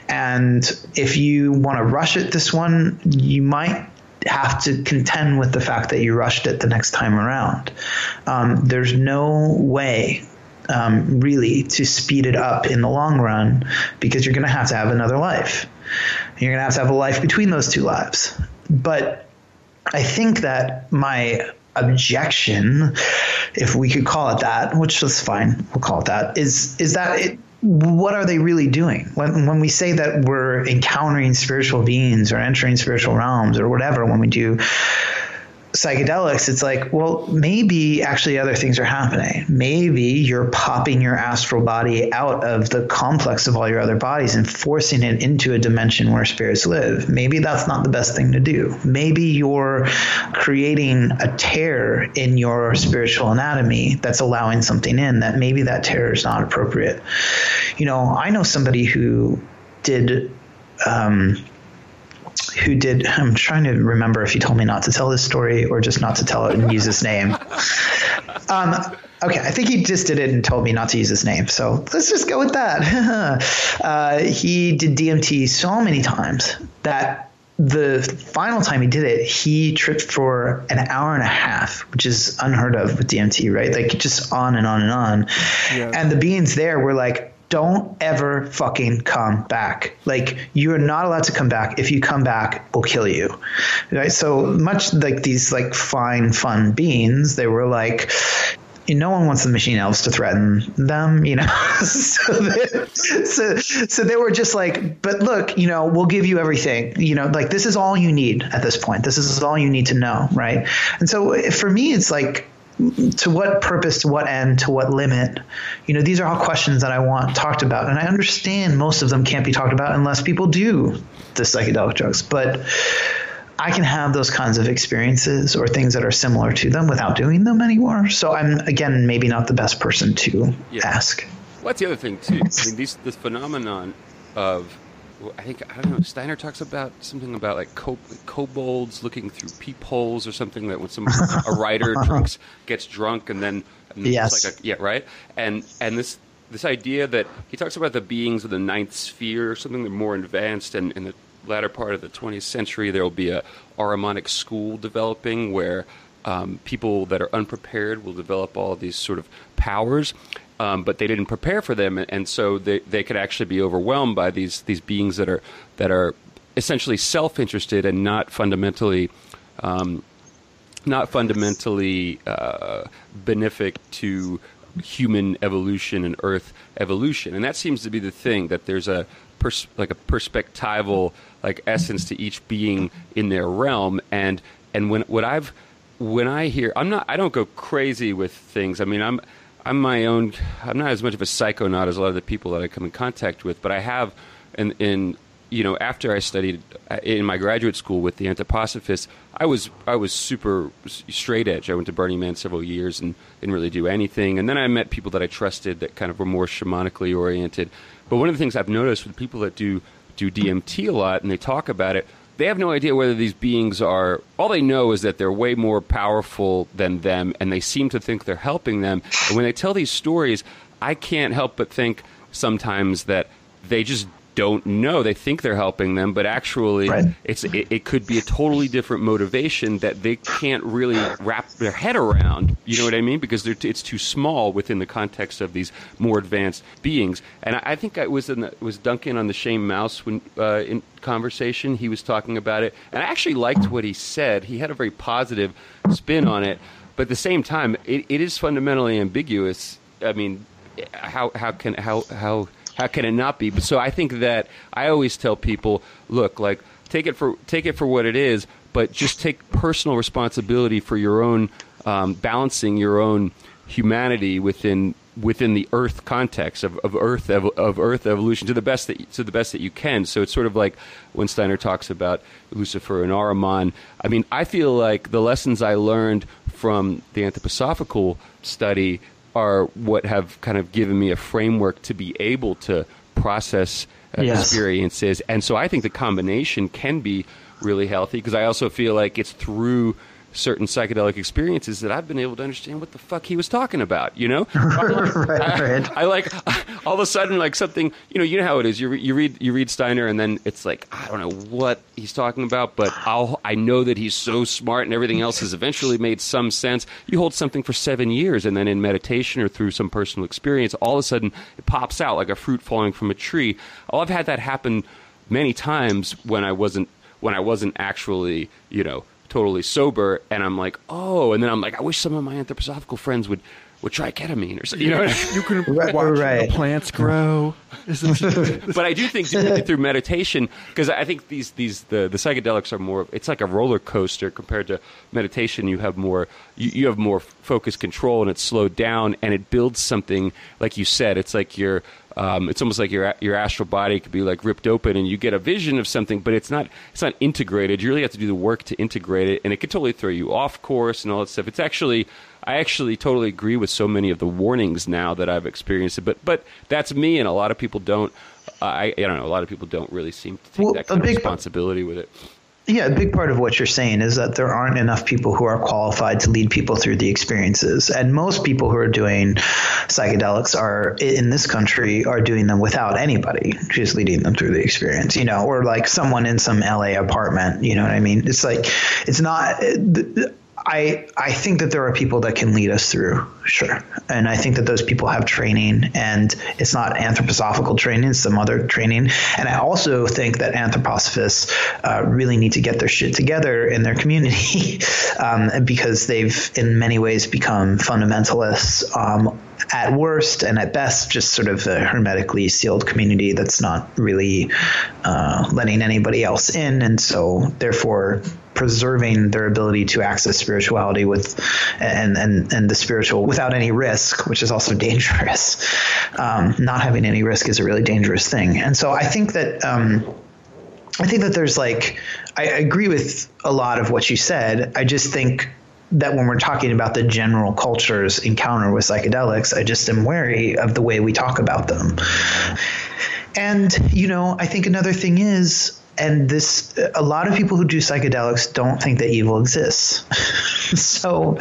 Speaker 1: and if you want to rush it this one, you might have to contend with the fact that you rushed it the next time around. Um, there's no way um, really to speed it up in the long run because you're going to have to have another life. You're going to have to have a life between those two lives. But I think that my objection, if we could call it that, which is fine, we'll call it that, is is that it, what are they really doing? When when we say that we're encountering spiritual beings or entering spiritual realms or whatever when we do psychedelics, it's like, well, maybe actually other things are happening. Maybe you're popping your astral body out of the complex of all your other bodies and forcing it into a dimension where spirits live. Maybe that's not the best thing to do. Maybe you're creating a tear in your spiritual anatomy that's allowing something in that maybe that tear is not appropriate. You know, I know somebody who did. Um, who did. I'm trying to remember if he told me not to tell this story or just not to tell it and use his name. Um, okay, I think he just did it and told me not to use his name. So let's just go with that. uh, he did DMT so many times that the final time he did it, he tripped for an hour and a half, which is unheard of with DMT, right? Like just on and on and on. Yeah. And the beings there were like, don't ever fucking come back. Like you're not allowed to come back. If you come back, we'll kill you. Right. So much like these like fine, fun beings, they were like, no one wants the machine elves to threaten them, you know. so, they, so, so they were just like, but look, you know, we'll give you everything, you know, like this is all you need at this point. This is all you need to know, right? And so for me, it's like to what purpose, to what end, to what limit? You know, these are all questions that I want talked about. And I understand most of them can't be talked about unless people do the psychedelic drugs. But I can have those kinds of experiences or things that are similar to them without doing them anymore. So I'm, again, maybe not the best person to yeah. ask.
Speaker 2: Well, that's the other thing, too. I mean, these, this phenomenon of I think I don't know. Steiner talks about something about like co- kobolds looking through peepholes or something that when some a writer drinks gets drunk and then and
Speaker 1: yes,
Speaker 2: like a, yeah, right. And and this this idea that he talks about the beings of the ninth sphere or something that more advanced, and in the latter part of the 20th century, there will be a Ahrimanic school developing where um, people that are unprepared will develop all these sort of powers um, but they didn't prepare for them, and so they, they could actually be overwhelmed by these these beings that are that are essentially self interested and not fundamentally. Um, not fundamentally uh, benefic to human evolution and Earth evolution, and that seems to be the thing that there's a pers- like a perspectival like essence to each being in their realm, and and when what I've when I hear I'm not I don't go crazy with things. I mean I'm I'm my own. I'm not as much of a psychonaut as a lot of the people that I come in contact with, but I have, in, in you know, after I studied uh, in my graduate school with the anthroposophists, I was I was super straight edge. I went to Burning Man several years and didn't really do anything. And then I met people that I trusted that kind of were more shamanically oriented. But one of the things I've noticed with people that do do DMT a lot and they talk about it, they have no idea whether these beings are all they know is that they're way more powerful than them and they seem to think they're helping them. And when they tell these stories i can't help but think sometimes that they just don't know. They think they're helping them, but actually, right. it's it, it, could be a totally different motivation that they can't really wrap their head around. You know what I mean? Because it's too small within the context of these more advanced beings. And I, I think I was in the, was Duncan on the Shame Mouse when uh, in conversation he was talking about it, and I actually liked what he said. He had a very positive spin on it, but at the same time, it, it is fundamentally ambiguous. I mean, how how can how how how can it not be? But so I think that I always tell people, look, like take it for take it for what it is, but just take personal responsibility for your own um, balancing your own humanity within within the Earth context of, of Earth ev- of Earth evolution to the best that to the best that you can. So it's sort of like when Steiner talks about Lucifer and Ahriman. I mean, I feel like the lessons I learned from the anthroposophical study are what have kind of given me a framework to be able to process uh, yes. experiences. And so I think the combination can be really healthy because I also feel like it's through certain psychedelic experiences that I've been able to understand what the fuck he was talking about. You know, right, I, right. I, like all of a sudden like something. You know, you know how it is. You re, you read you read Steiner, and then it's like I don't know what he's talking about, but I'll I know that he's so smart, and everything else has eventually made some sense. You hold something for seven years, and then in meditation or through some personal experience, all of a sudden it pops out like a fruit falling from a tree. Oh, I've had that happen many times when I wasn't when I wasn't actually you know totally sober, and I'm like, oh, and then I'm like, I wish some of my anthroposophical friends would would try ketamine or something. You know,
Speaker 3: you can right, watch right. the plants grow.
Speaker 2: but I do think through meditation because I think these these the, the psychedelics are more. It's like a roller coaster compared to meditation. You have more you, you have more focus control and it's slowed down and it builds something like you said. It's like your um, it's almost like your your astral body could be like ripped open and you get a vision of something, but it's not it's not integrated. You really have to do the work to integrate it, and it could totally throw you off course and all that stuff. It's actually I actually totally agree with so many of the warnings now that I've experienced it, but but that's me, and a lot of people don't. I, I don't know. A lot of people don't really seem to take well, that kind of responsibility with it.
Speaker 1: Yeah, a big part of what you're saying is that there aren't enough people who are qualified to lead people through the experiences. And most people who are doing psychedelics are in this country are doing them without anybody just leading them through the experience, you know, or like someone in some LA apartment, you know what I mean? It's like it's not I I think that there are people that can lead us through, sure, and I think that those people have training, and it's not anthroposophical training; it's some other training. And I also think that anthroposophists uh, really need to get their shit together in their community um, because they've, in many ways, become fundamentalists. Um, at worst and at best, just sort of a hermetically sealed community that's not really uh, letting anybody else in, and so therefore preserving their ability to access spirituality with and and and the spiritual without any risk, which is also dangerous. Um, not having any risk is a really dangerous thing, and so I think that. Um, I think that there's like, I agree with a lot of what you said. I just think that when we're talking about the general culture's encounter with psychedelics, I just am wary of the way we talk about them. And, you know, I think another thing is and this a lot of people who do psychedelics don't think that evil exists so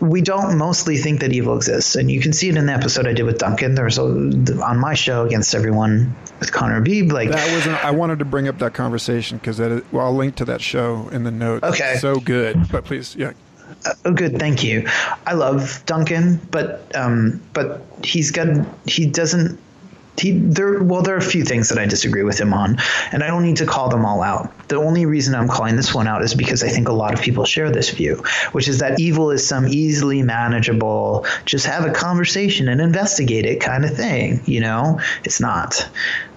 Speaker 1: we don't mostly think that evil exists and you can see it in the episode i did with duncan there's a on my show against everyone with Conner Habib like
Speaker 3: that was an, i wanted to bring up that conversation because that well, i'll link to that show in the notes
Speaker 1: okay
Speaker 3: so good but please yeah
Speaker 1: oh, good. Thank you. I love Duncan, but um, but he's got he doesn't he there well there are a few things that I disagree with him on, and I don't need to call them all out. The only reason I'm calling this one out is because I think a lot of people share this view, which is that evil is some easily manageable, just have a conversation and investigate it kind of thing. You know, it's not.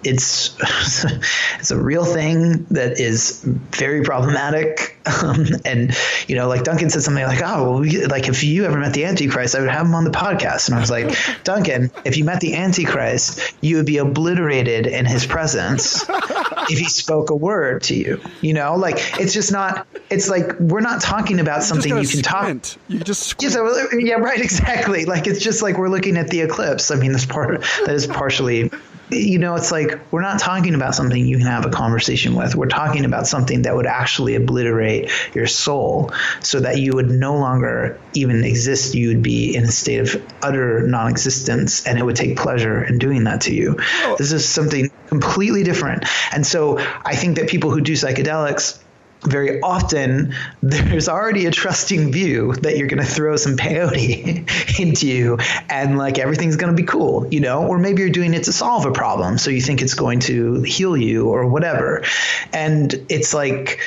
Speaker 1: It's it's a real thing that is very problematic, um, and you know, like Duncan said something like, "Oh, well, like if you ever met the Antichrist, I would have him on the podcast." And I was like, "Duncan, if you met the Antichrist, you would be obliterated in his presence if he spoke a word to you." You know, like it's just not. It's like we're not talking about something you can
Speaker 3: squint.
Speaker 1: talk.
Speaker 3: You just
Speaker 1: yeah, so, yeah, right, exactly. Like it's just like we're looking at the eclipse. I mean, this part that is partially you know, it's like we're not talking about something you can have a conversation with. We're talking about something that would actually obliterate your soul so that you would no longer even exist. You would be in a state of utter non existence and it would take pleasure in doing that to you. Oh. This is something completely different. And so I think that people who do psychedelics very often there's already a trusting view that you're going to throw some peyote into you and like everything's going to be cool, you know, or maybe you're doing it to solve a problem. So you think it's going to heal you or whatever. And it's like,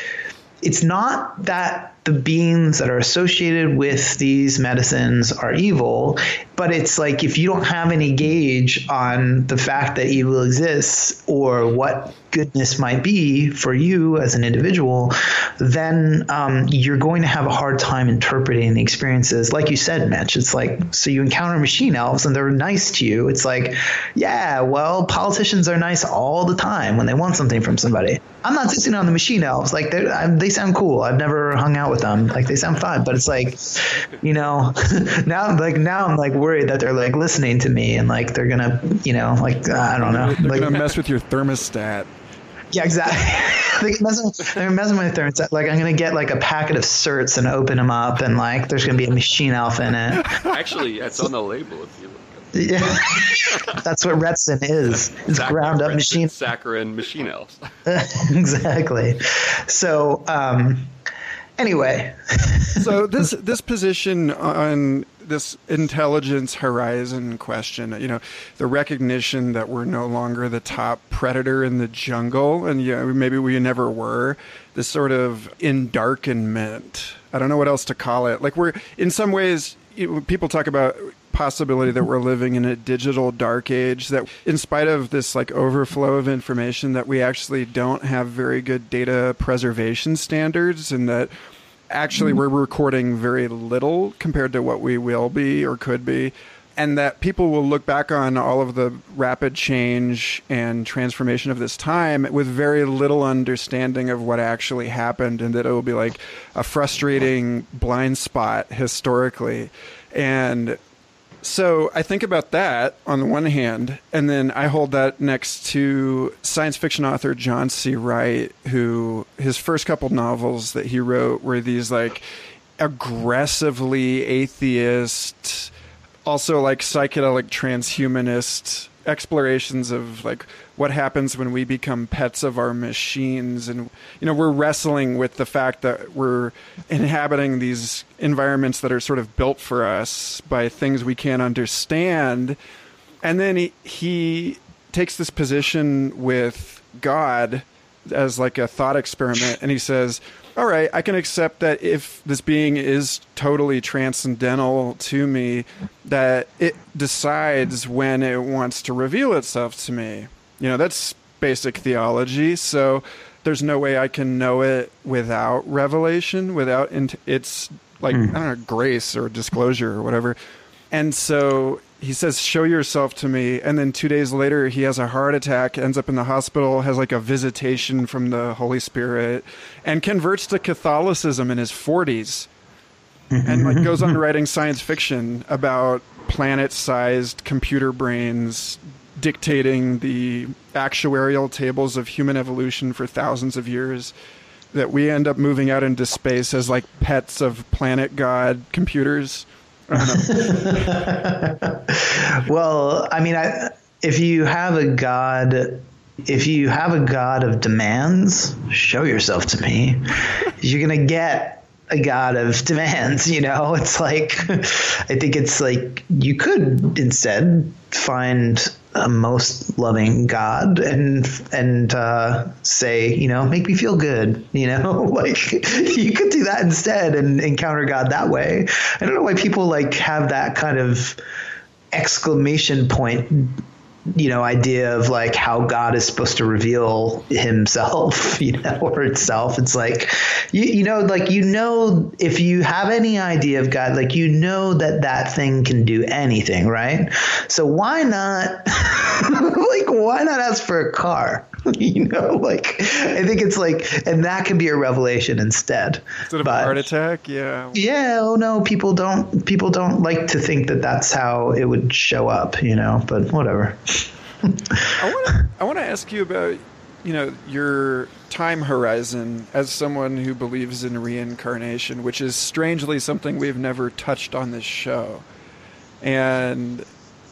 Speaker 1: it's not that the beings that are associated with these medicines are evil, but it's like if you don't have any gauge on the fact that evil exists or what goodness might be for you as an individual, then um, you're going to have a hard time interpreting the experiences. Like you said, Mitch, it's like, so you encounter machine elves and they're nice to you. It's like, yeah, well, politicians are nice all the time when they want something from somebody. I'm not dissing on the machine elves. Like, they sound cool. I've never hung out with them. Like, they sound fun, but it's like, you know, now, like, now I'm like worried that they're like listening to me and like they're gonna, you know, like, I don't know.
Speaker 3: They're
Speaker 1: like,
Speaker 3: gonna mess with your thermostat.
Speaker 1: Yeah, exactly. they're messing, they're messing with their like I'm gonna get like a packet of certs and open them up and like there's gonna be a machine elf in it.
Speaker 2: Actually, it's on the label if you look.
Speaker 1: Yeah, that's what Retsyn is. It's Saccharin, ground up machine.
Speaker 2: Saccharin machine elves.
Speaker 1: exactly. So, um, anyway.
Speaker 3: so this this position on this intelligence horizon question. You know, the recognition that we're no longer the top predator in the jungle, and yeah, maybe we never were. This sort of endarkenment. I don't know what else to call it. Like we're in some ways, people talk about possibility that we're living in a digital dark age that in spite of this like overflow of information that we actually don't have very good data preservation standards and that actually we're recording very little compared to what we will be or could be and that people will look back on all of the rapid change and transformation of this time with very little understanding of what actually happened and that it will be like a frustrating blind spot historically. And so I think about that on the one hand, and then I hold that next to science fiction author John C. Wright, who his first couple novels that he wrote were these like aggressively atheist, also like psychedelic transhumanist explorations of like what happens when we become pets of our machines. And you know we're wrestling with the fact that we're inhabiting these environments that are sort of built for us by things we can't understand. And then he, he takes this position with god as like a thought experiment and he says all right, I can accept that if this being is totally transcendental to me, that it decides when it wants to reveal itself to me. You know, that's basic theology. So there's no way I can know it without revelation, without its like mm. I don't know grace or disclosure or whatever. And so he says, "Show yourself to me." And then two days later, he has a heart attack, ends up in the hospital, has like a visitation from the Holy Spirit, and converts to Catholicism in his 40s, and like goes on mm-hmm. writing science fiction about planet-sized computer brains dictating the actuarial tables of human evolution for thousands of years that we end up moving out into space as like pets of planet god computers
Speaker 1: well, I mean, I, if you have a god, if you have a god of demands, show yourself to me. You're gonna get a god of demands. You know, it's like I think it's like you could instead find a most loving God and and uh, say, you know, make me feel good. You know, like you could do that instead and encounter God that way. I don't know why people like have that kind of exclamation point you know idea of like how God is supposed to reveal himself, you know, or itself. It's like you you know like you know if you have any idea of God, like you know that that thing can do anything, right? So why not like why not ask for a car? you know, like I think it's like and that can be a revelation instead.
Speaker 3: Instead of but, a heart attack, yeah.
Speaker 1: Yeah, oh no, people don't people don't like to think that that's how it would show up, you know, but whatever.
Speaker 3: I want to I want to ask you about you know your time horizon as someone who believes in reincarnation, which is strangely something we've never touched on this show. And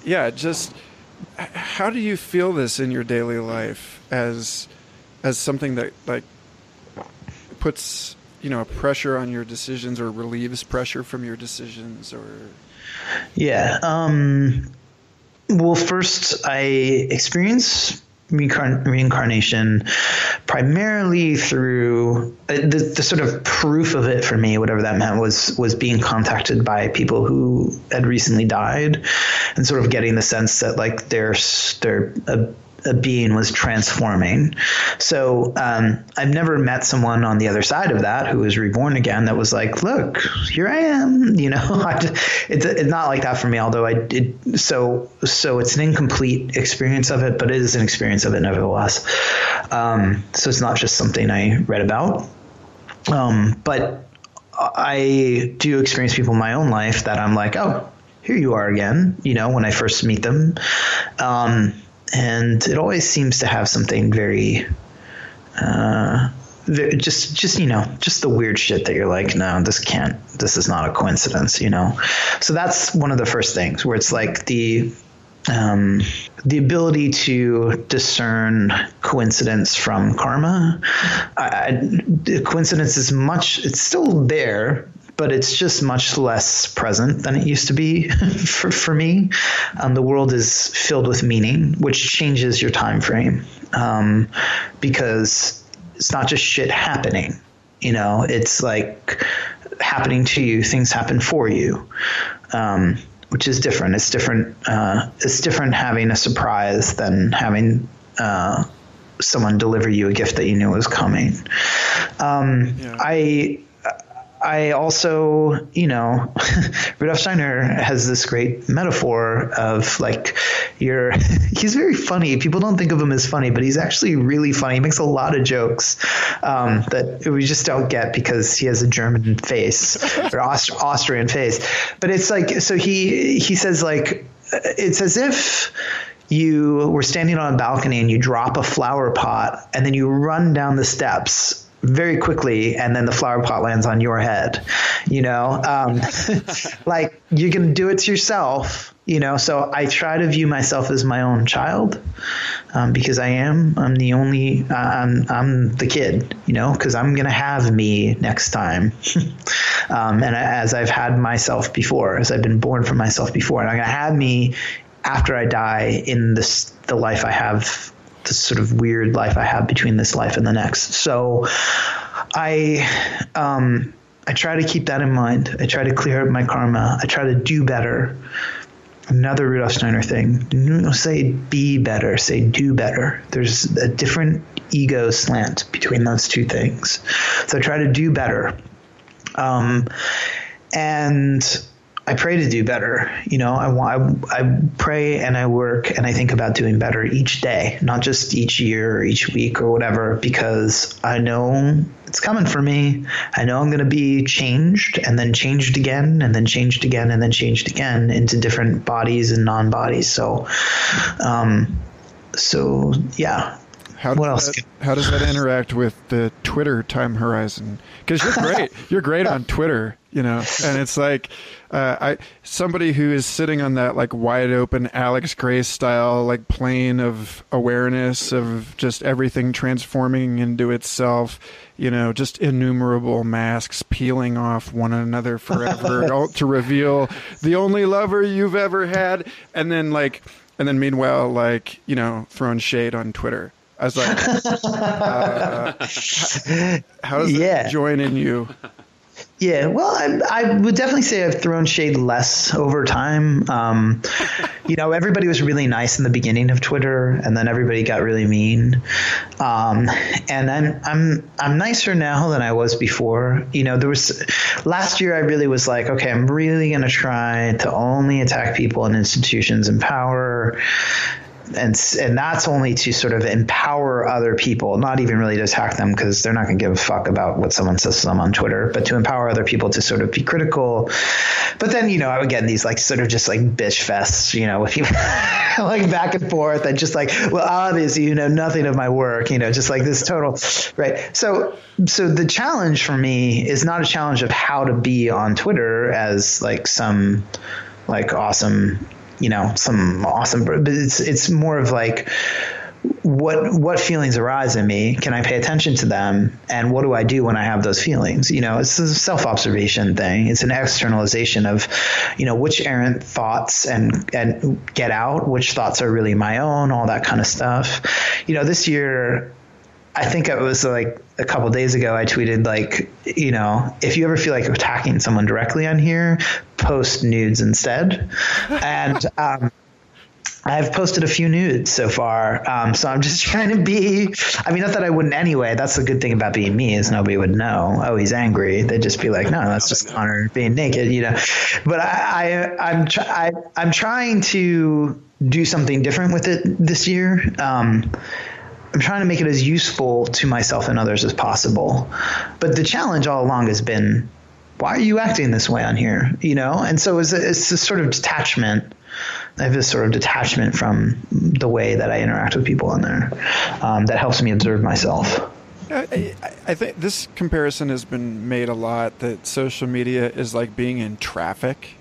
Speaker 3: yeah, just how do you feel this in your daily life as as something that like puts you know pressure on your decisions or relieves pressure from your decisions or?
Speaker 1: Yeah um well, first, I experience reincarnation primarily through uh, the, the, sort of proof of it for me whatever that meant was was being contacted by people who had recently died and sort of getting the sense that like there's they're a a being was transforming. So um, I've never met someone on the other side of that who was reborn again that was like, look, here I am. You know, it's, it's not like that for me. Although I did so so it's an incomplete experience of it, but it is an experience of it nevertheless. Um, so it's not just something I read about. Um, but I do experience people in my own life that I'm like, oh, here you are again. You know, when I first meet them. Um, and it always seems to have something very uh, just just you know just the weird shit that you're like no this can't this is not a coincidence you know? So that's one of the first things where it's like the um, the ability to discern coincidence from karma. I, I, coincidence is much it's still there but it's just much less present than it used to be for, for me. Um, the world is filled with meaning, which changes your time frame um, because it's not just shit happening. You know, it's like happening to you. Things happen for you, um, which is different. It's different. Uh, it's different having a surprise than having uh, someone deliver you a gift that you knew was coming. Um, yeah. I I also, you know, Rudolf Steiner has this great metaphor of like you're he's very funny. People don't think of him as funny, but he's actually really funny. He makes a lot of jokes um, that we just don't get because he has a German face or Aust- Austrian face. But it's like so he he says like it's as if you were standing on a balcony and you drop a flower pot and then you run down the steps very quickly and then the flower pot lands on your head you know? Um, like you can do it to yourself you know? So i try to view myself as my own child um, because i am. I'm the only uh, i'm i'm the kid you know? Because i'm gonna have me next time. Um, and as i've had myself before as i've been born for myself before and i'm gonna have me after i die in this the life i have this sort of weird life I have between this life and the next. So I um, I try to keep that in mind. I try to clear up my karma. I try to do better. Another Rudolf Steiner thing. Don't say be better, say do better. There's a different ego slant between those two things. So I try to do better. Um, and I pray to do better. You know, I, want I pray and I work and I think about doing better each day, not just each year or each week or whatever, because I know it's coming for me. I know I'm going to be changed and then changed again and then changed again and then changed again into different bodies and non bodies. So, um, so yeah,
Speaker 3: how what else? That, how does that interact with the Twitter time horizon? Because you're great. you're great on Twitter, you know, and it's like uh, I somebody who is sitting on that like wide open Alex Grey style like plane of awareness of just everything transforming into itself. You know, just innumerable masks peeling off one another forever to reveal the only lover you've ever had, and then like, and then meanwhile, like you know, throwing shade on Twitter I was like, uh, how, does yeah. join in you?
Speaker 1: Yeah, well, I, I, would definitely say I've thrown shade less over time. Um, you know, everybody was really nice in the beginning of Twitter, and then everybody got really mean. Um, and I'm I'm I'm nicer now than I was before. You know, there was last year I really was like, okay, I'm really going to try to only attack people and institutions in power and and that's only to sort of empower other people, not even really to attack them because they're not going to give a fuck about what someone says to them on Twitter, but to empower other people to sort of be critical. But then you know I would get these like sort of just like bitch fests, you know, with people like back and forth and just like, well, obviously you know nothing of my work, you know, just like this total right. So so the challenge for me is not a challenge of how to be on Twitter as like some like awesome you know some awesome but it's it's more of like what what feelings arise in me? Can i pay attention to them? And what do i do when i have those feelings? You know it's a self-observation thing. It's an externalization of you know which errant thoughts and and get out which thoughts are really my own all that kind of stuff. You know this year I think it was like a couple days ago. I tweeted like, you know, if you ever feel like attacking someone directly on here, post nudes instead. and um, I've posted a few nudes so far, um, so I'm just trying to be. I mean, not that I wouldn't anyway. That's the good thing about being me is nobody would know. Oh, he's angry. They'd just be like, no, that's just Conner being naked, you know. But I, I I'm tr- I, I'm trying to do something different with it this year. Um, I'm trying to make it as useful to myself and others as possible. But the challenge all along has been, why are you acting this way on here? You know, and so it's a, it's a sort of detachment. I have this sort of detachment from the way that I interact with people on there um, that helps me observe myself.
Speaker 3: I, I, think this comparison has been made a lot that social media is like being in traffic,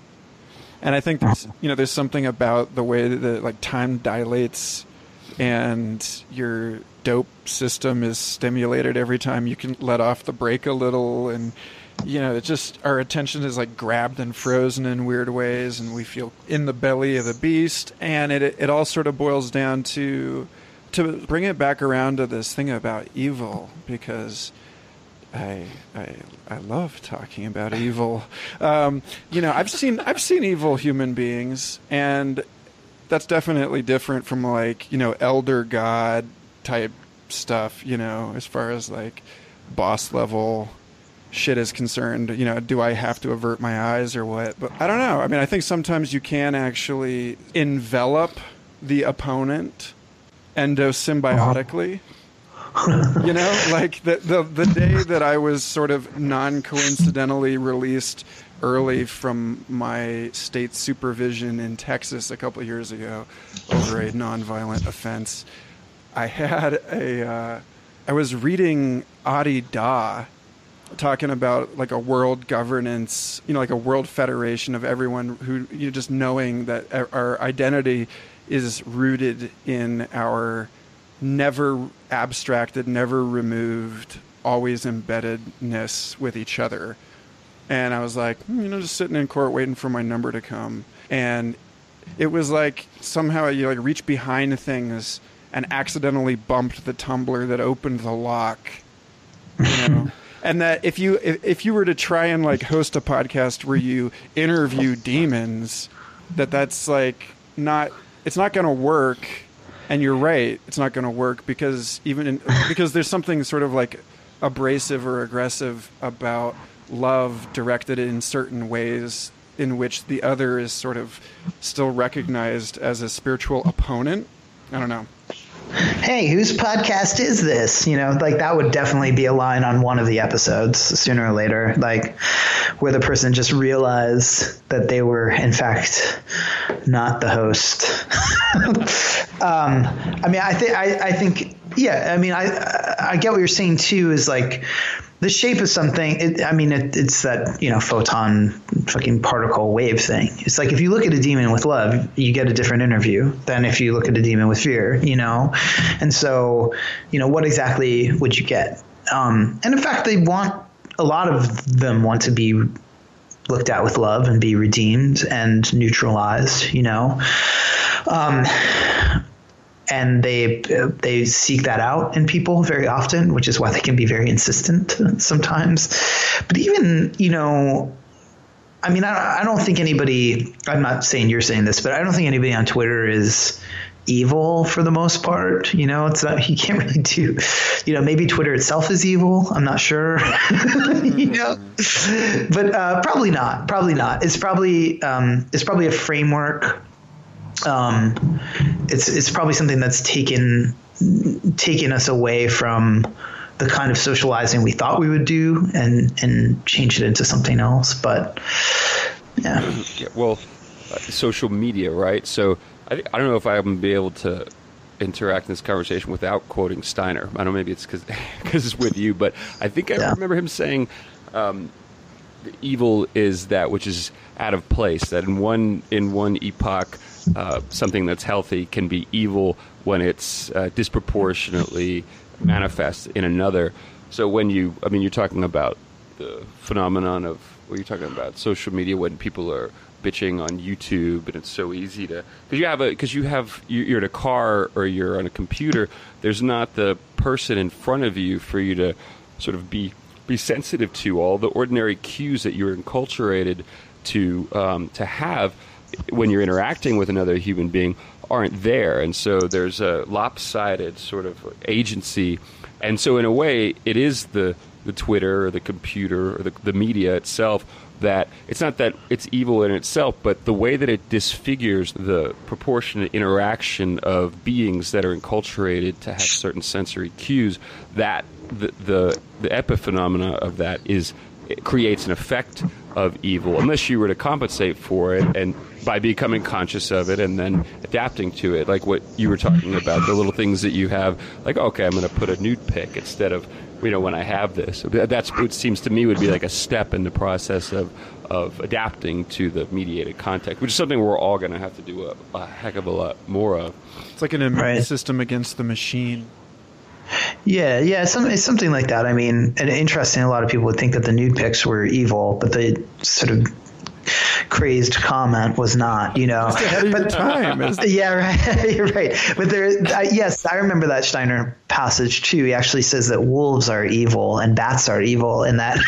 Speaker 3: and I think there's you know there's something about the way that like time dilates and your dope system is stimulated every time you can let off the brake a little and you know, it just our attention is like grabbed and frozen in weird ways, and we feel in the belly of the beast. And it it all sort of boils down to to bring it back around to this thing about evil because. I, I I love talking about evil. Um, you know, I've seen I've seen evil human beings, and that's definitely different from like you know elder god type stuff. You know, as far as like boss level shit is concerned, you know, do I have to avert my eyes or what? But I don't know. I mean, I think sometimes you can actually envelop the opponent endosymbiotically. Uh-huh. you know, like the, the the day that I was sort of non coincidentally released early from my state supervision in Texas a couple years ago over a nonviolent offense, I had a uh, I was reading Adi Da talking about like a world governance, you know, like a world federation of everyone who you know, just knowing that our identity is rooted in our never abstracted, never removed, always embeddedness with each other. And I was like, hmm, you know, just sitting in court waiting for my number to come. And it was like somehow you like reach behind things and accidentally bumped the tumbler that opened the lock. You know? and that if you if, if you were to try and like host a podcast where you interview demons, that that's like not it's not going to work. And you're right, it's not going to work because even in, because there's something sort of like abrasive or aggressive about love directed in certain ways in which the other is sort of still recognized as a spiritual opponent. I don't know
Speaker 1: hey, whose podcast is this? You know, like that would definitely be a line on one of the episodes sooner or later, like where the person just realized that they were, in fact, not the host. um, I mean, I think, I think, yeah, I mean, I, I get what you're saying too, is like, the shape of something it, i mean it, it's that you know photon fucking particle wave thing. It's like if you look at a demon with love you get a different interview than if you look at a demon with fear you know? And so you know what exactly would you get? Um, and in fact they want a lot of them want to be looked at with love and be redeemed and neutralized you know? Um, and they they seek that out in people very often, which is why they can be very insistent sometimes. But even you know, I mean, I, I don't think anybody. I'm not saying you're saying this, but I don't think anybody on Twitter is evil for the most part. You know, it's not, you can't really do, you know, maybe Twitter itself is evil. I'm not sure, you know, but uh, probably not. Probably not. It's probably um, it's probably a framework um, it's it's probably something that's taken taken us away from the kind of socializing we thought we would do and and change it into something else. But yeah,
Speaker 2: yeah well, social media, right? So I, I don't know if I'm be able to interact in this conversation without quoting Steiner. I don't know, maybe it's because because it's with you, but I think I yeah. remember him saying. Um, evil is that which is out of place. That in one in one epoch, uh, something that's healthy can be evil when it's uh, disproportionately manifest in another. So when you, I mean, you're talking about the phenomenon of what you're talking about social media when people are bitching on YouTube and it's so easy to because you have a because you have you're in a car or you're on a computer. There's not the person in front of you for you to sort of be be sensitive to all the ordinary cues that you're enculturated to um, to have when you're interacting with another human being aren't there. And so there's a lopsided sort of agency. And so in a way it is the the Twitter or the computer or the, the media itself that it's not that it's evil in itself, but the way that it disfigures the proportionate interaction of beings that are enculturated to have certain sensory cues, that the the, the epiphenomena of that is it creates an effect of evil unless you were to compensate for it and by becoming conscious of it and then adapting to it like what you were talking about the little things that you have like okay i'm going to put a nude pic instead of you know when i have this. That's what seems to me would be like a step in the process of of adapting to the mediated context which is something we're all going to have to do a, a, heck of a lot more of.
Speaker 3: It's like an immune right. system against the machine
Speaker 1: Yeah, yeah, some, it's something like that. I mean, and interesting. A lot of people would think that the nude pics were evil, but the sort of crazed comment was not, you know.
Speaker 3: but time.
Speaker 1: yeah, right. You're right. But there, uh, yes, I remember that Steiner passage too. He actually says that wolves are evil and bats are evil in that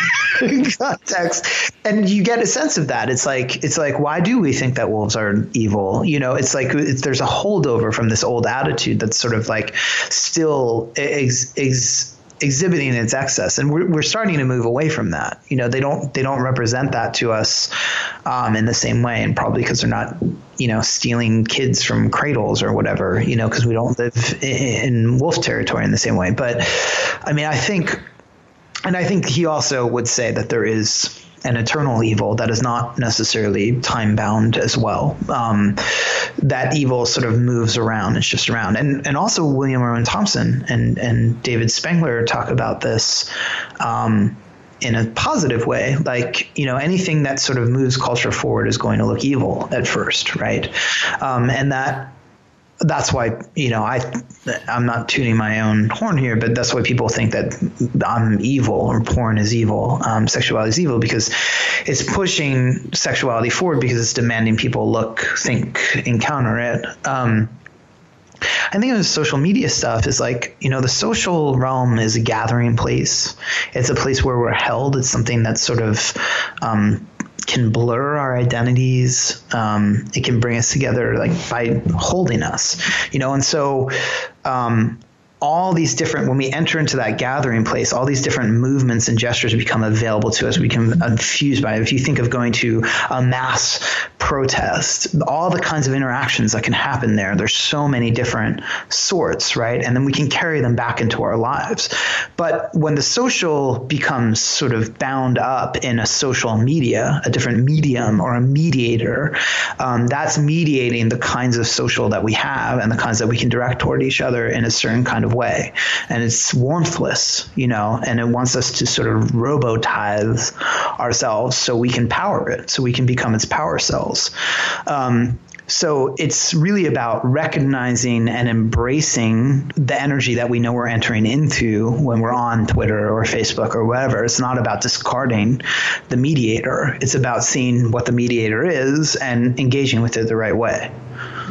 Speaker 1: context, and you get a sense of that. It's like it's like why do we think that wolves are evil? You know, it's like it's, there's a holdover from this old attitude that's sort of like still ex, ex, exhibiting its excess. And we're, we're starting to move away from that. You know they don't they don't represent that to us um, in the same way and probably because they're not you know stealing kids from cradles or whatever you know because we don't live in, in wolf territory in the same way. But i mean i think and i think he also would say that there is an eternal evil that is not necessarily time bound as well. Um, that evil sort of moves around. It's just around. And and also William Irwin Thompson and and David Spangler talk about this. Um, in a positive way, like you know, anything that sort of moves culture forward is going to look evil at first, right? Um, and that that's why you know I I'm not tuning my own horn here, but that's why people think that I'm evil or porn is evil, um, sexuality is evil because it's pushing sexuality forward because it's demanding people look, think, encounter it. Um, I think the social media stuff is like, you know, the social realm is a gathering place. It's a place where we're held. It's something that's sort of um, can blur our identities. Um, it can bring us together like by holding us, you know. And so, um, all these different when we enter into that gathering place all these different movements and gestures become available to us. We can infuse by it. If you think of going to a mass protest all the kinds of interactions that can happen there. There's so many different sorts right? And then we can carry them back into our lives. But when the social becomes sort of bound up in a social media a different medium or a mediator um, that's mediating the kinds of social that we have and the kinds that we can direct toward each other in a certain kind of way. And it's warmthless, you know, and it wants us to sort of robotize ourselves so we can power it, so we can become its power cells. Um, so it's really about recognizing and embracing the energy that we know we're entering into when we're on Twitter or Facebook or whatever. It's not about discarding the mediator. It's about seeing what the mediator is and engaging with it the right way.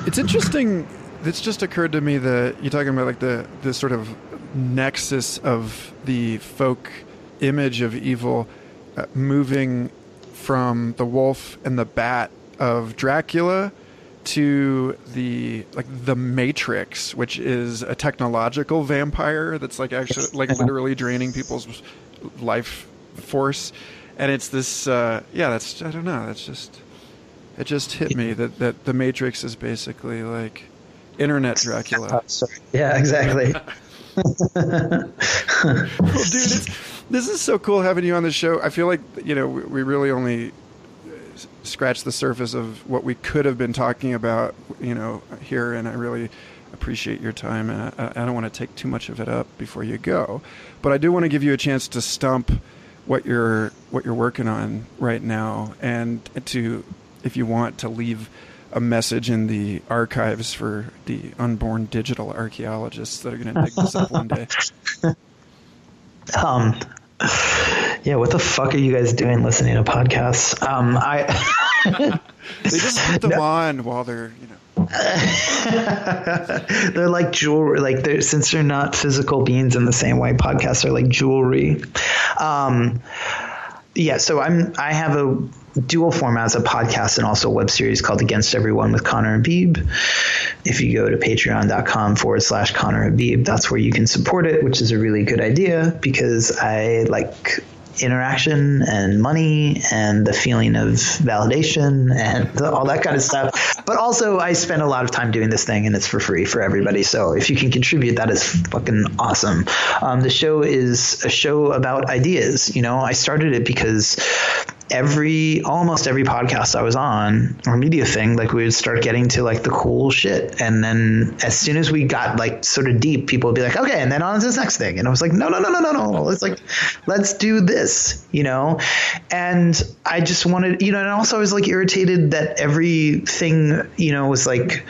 Speaker 3: It's interesting it's just occurred to me that you're talking about like the the sort of nexus of the folk image of evil uh, moving from the wolf and the bat of Dracula to the like the Matrix, which is a technological vampire that's like actually like literally draining people's life force, and it's this uh, yeah that's I don't know that's just it just hit me that that the Matrix is basically like Internet Dracula.
Speaker 1: Oh, yeah, exactly.
Speaker 3: well, dude, this is so cool having you on the show. I feel like you know we really only uh, scratched the surface of what we could have been talking about, you know, here, and I really appreciate your time, and I, I don't want to take too much of it up before you go, but I do want to give you a chance to stump what you're what you're working on right now, and to, if you want, to leave a message in the archives for the unborn digital archaeologists that are going to dig this up one day?
Speaker 1: Um, yeah, what the fuck are you guys doing listening to podcasts? Um, I
Speaker 3: they just put them no. on while they're you know.
Speaker 1: they're like jewelry, like they're since they're not physical beings in the same way. Podcasts are like jewelry. Um, yeah, so I'm I have a dual formats, a podcast and also a web series called Against Everyone with Conner and Habib. If you go to patreon.com forward slash Conner Habib, that's where you can support it, which is a really good idea because I like interaction and money and the feeling of validation and all that kind of stuff. But also, I spend a lot of time doing this thing and it's for free for everybody. So if you can contribute, that is fucking awesome. Um, the show is a show about ideas. You know, I started it because every almost every podcast I was on or media thing, like we would start getting to like the cool shit. And then as soon as we got like sort of deep, people would be like, okay, and then on to this next thing. And I was like, no, no, no, no, no, no. It's like, let's do this, you know? And I just wanted, you know, and also I was like irritated that everything, you know, was like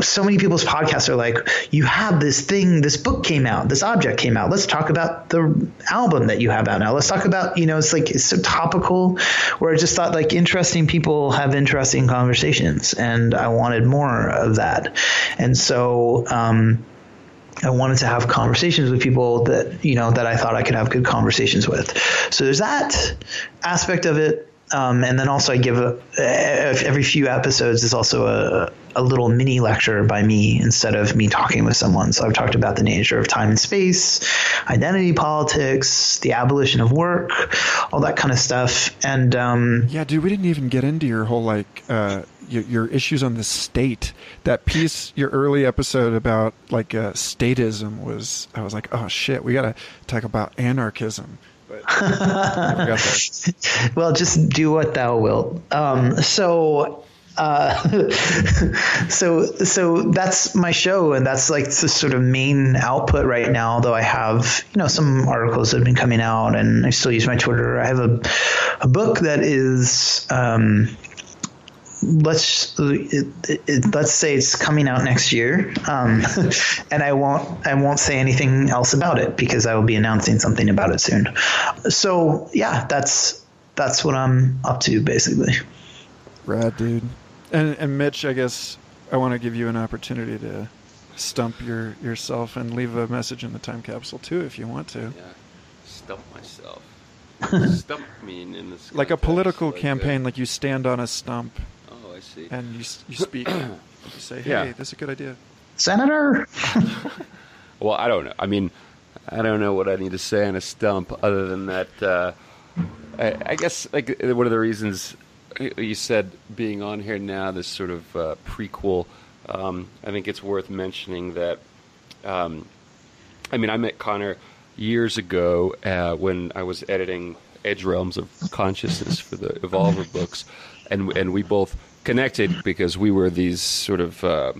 Speaker 1: so many people's podcasts are like, you have this thing, this book came out, this object came out. Let's talk about the album that you have out now. Let's talk about, you know, it's like it's so topical. Where I just thought like interesting people have interesting conversations, and I wanted more of that. And so, um, I wanted to have conversations with people that you know that I thought I could have good conversations with. So there's that aspect of it. Um, and then also I give a, every few episodes is also a, a little mini lecture by me instead of me talking with someone. So I've talked about the nature of time and space, identity politics, the abolition of work, all that kind of stuff. And um,
Speaker 3: yeah, dude, we didn't even get into your whole like uh, your, your, issues on the state. That piece, your early episode about like uh, statism was. I was like, oh shit, we got to talk about anarchism
Speaker 1: well, just do what thou wilt. Um, so, uh, so, so that's my show, and that's like the sort of main output right now. Though I have, you know, some articles that have been coming out, and I still use my Twitter. I have a, a book that is. Um, let's it, it, let's say it's coming out next year, um, and I won't I won't say anything else about it because I will be announcing something about it soon. So yeah, that's that's what I'm up to basically.
Speaker 3: Rad, dude. And and Mitch, I guess I want to give you an opportunity to stump your yourself and leave a message in the time capsule too, if you want to.
Speaker 2: Yeah, stump myself. stump me in this.
Speaker 3: Like a political like campaign, a... like you stand on a stump
Speaker 2: I see.
Speaker 3: And you you speak. you say, "Hey, yeah. that's a good idea."
Speaker 1: Senator.
Speaker 2: well, I don't know. I mean, I don't know what I need to say on a stump other than that. Uh, I, I, guess like one of the reasons you said being on here now, this sort of uh, prequel. Um, I think it's worth mentioning that. Um, I mean, I met Conner years ago uh, when I was editing Edge Realms of Consciousness for the Evolver books, and and we both connected because we were these sort of uh,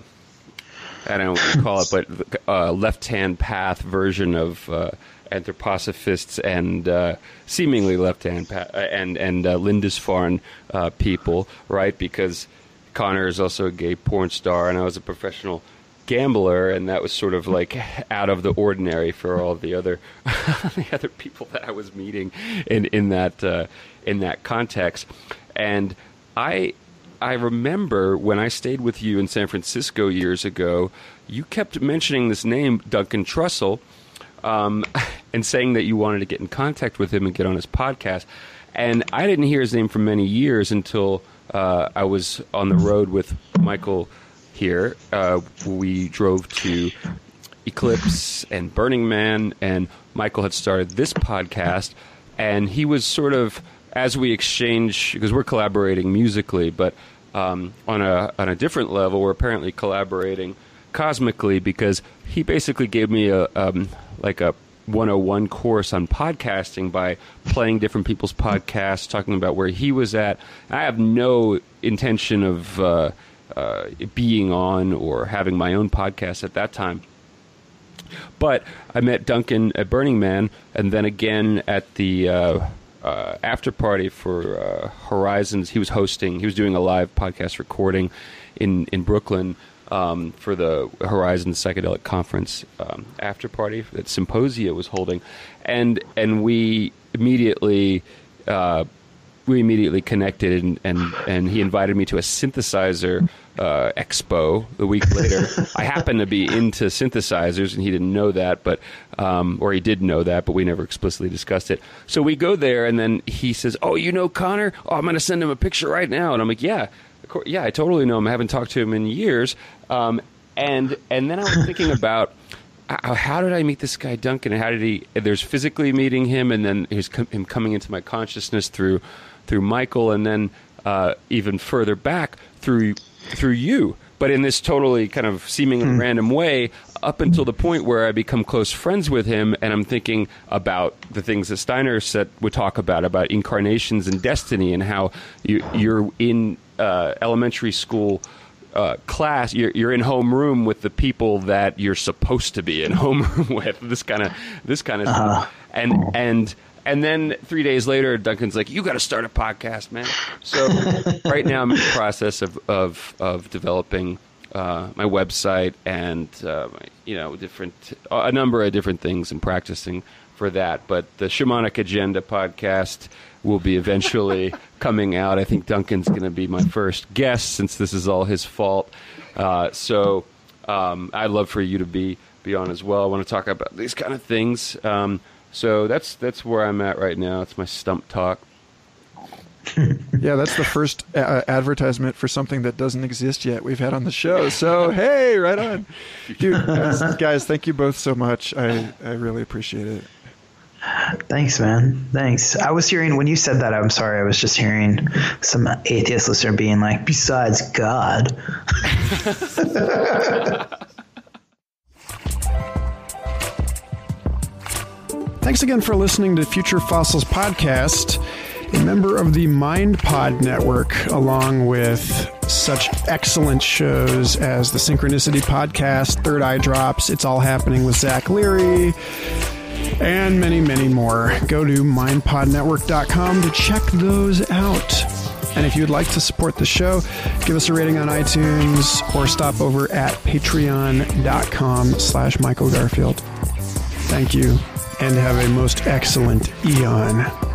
Speaker 2: I don't know what you call it, but uh, left-hand path version of uh, anthroposophists and uh, seemingly left-hand path uh, and and uh, Lindisfarne people, right? Because Conner is also a gay porn star, and I was a professional gambler, and that was sort of like out of the ordinary for all the other the other people that I was meeting in in that in that context, and I I remember when I stayed with you in San Francisco years ago, you kept mentioning this name, Duncan Trussell, um, and saying that you wanted to get in contact with him and get on his podcast. And I didn't hear his name for many years until uh, I was on the road with Michael here. Uh, we drove to Eclipse and Burning Man, and Michael had started this podcast, and he was sort of as we exchange because we're collaborating musically, but um, on a on a different level, we're apparently collaborating cosmically because he basically gave me a um, like a 101 course on podcasting by playing different people's podcasts, talking about where he was at. I have no intention of uh, uh, being on or having my own podcast at that time. But I met Duncan at Burning Man, and then again at the uh, uh, after party for uh, Horizons. He was hosting. He was doing a live podcast recording in in Brooklyn um, for the Horizons Psychedelic Conference um, after party that Symposia was holding, and and we immediately. Uh, we immediately connected and, and, and he invited me to a synthesizer uh, expo the week later. I happen to be into synthesizers, and he didn't know that, but um, or he did know that, but we never explicitly discussed it. So we go there, and then he says, "Oh, you know Conner? Oh, I'm going to send him a picture right now." And I'm like, "Yeah, yeah, I totally know him. I haven't talked to him in years." Um, and and then I was thinking about how did I meet this guy Duncan? How did he? There's physically meeting him, and then his him coming into my consciousness through through Michael, and then uh, even further back through through you, but in this totally kind of seemingly mm. random way, up until the point where I become close friends with him, and I'm thinking about the things that Steiner said would talk about about incarnations and destiny, and how you, are in uh, elementary school. Uh, class, you're, you're in homeroom with the people that you're supposed to be in homeroom with. This kind of this kind of uh-huh. stuff, and and and then three days later, Duncan's like, "You got to start a podcast, man." So right now, I'm in the process of of, of developing uh, my website and uh, you know different a number of different things and practicing for that. But the Shamanic Agenda podcast will be eventually coming out. I think Duncan's going to be my first guest since this is all his fault. Uh, so um, I'd love for you to be be on as well. I want to talk about these kind of things. Um, so that's that's where I'm at right now. It's my stump talk.
Speaker 3: yeah, that's the first uh, advertisement for something that doesn't exist yet we've had on the show. So, hey, right on. Dude, guys, guys, thank you both so much. I, I really appreciate it.
Speaker 1: Thanks, man. Thanks. I was hearing when you said that. I'm sorry. I was just hearing some atheist listener being like, "Besides God."
Speaker 3: Thanks again for listening to Future Fossils podcast, a member of the MindPod network, along with such excellent shows as the Synchronicity podcast, Third Eye Drops, It's All Happening with Zach Leary and many, many more. Go to mindpodnetwork.com to check those out. And if you'd like to support the show, give us a rating on iTunes or stop over at patreon.com slash Michael Garfield. Thank you and have a most excellent eon.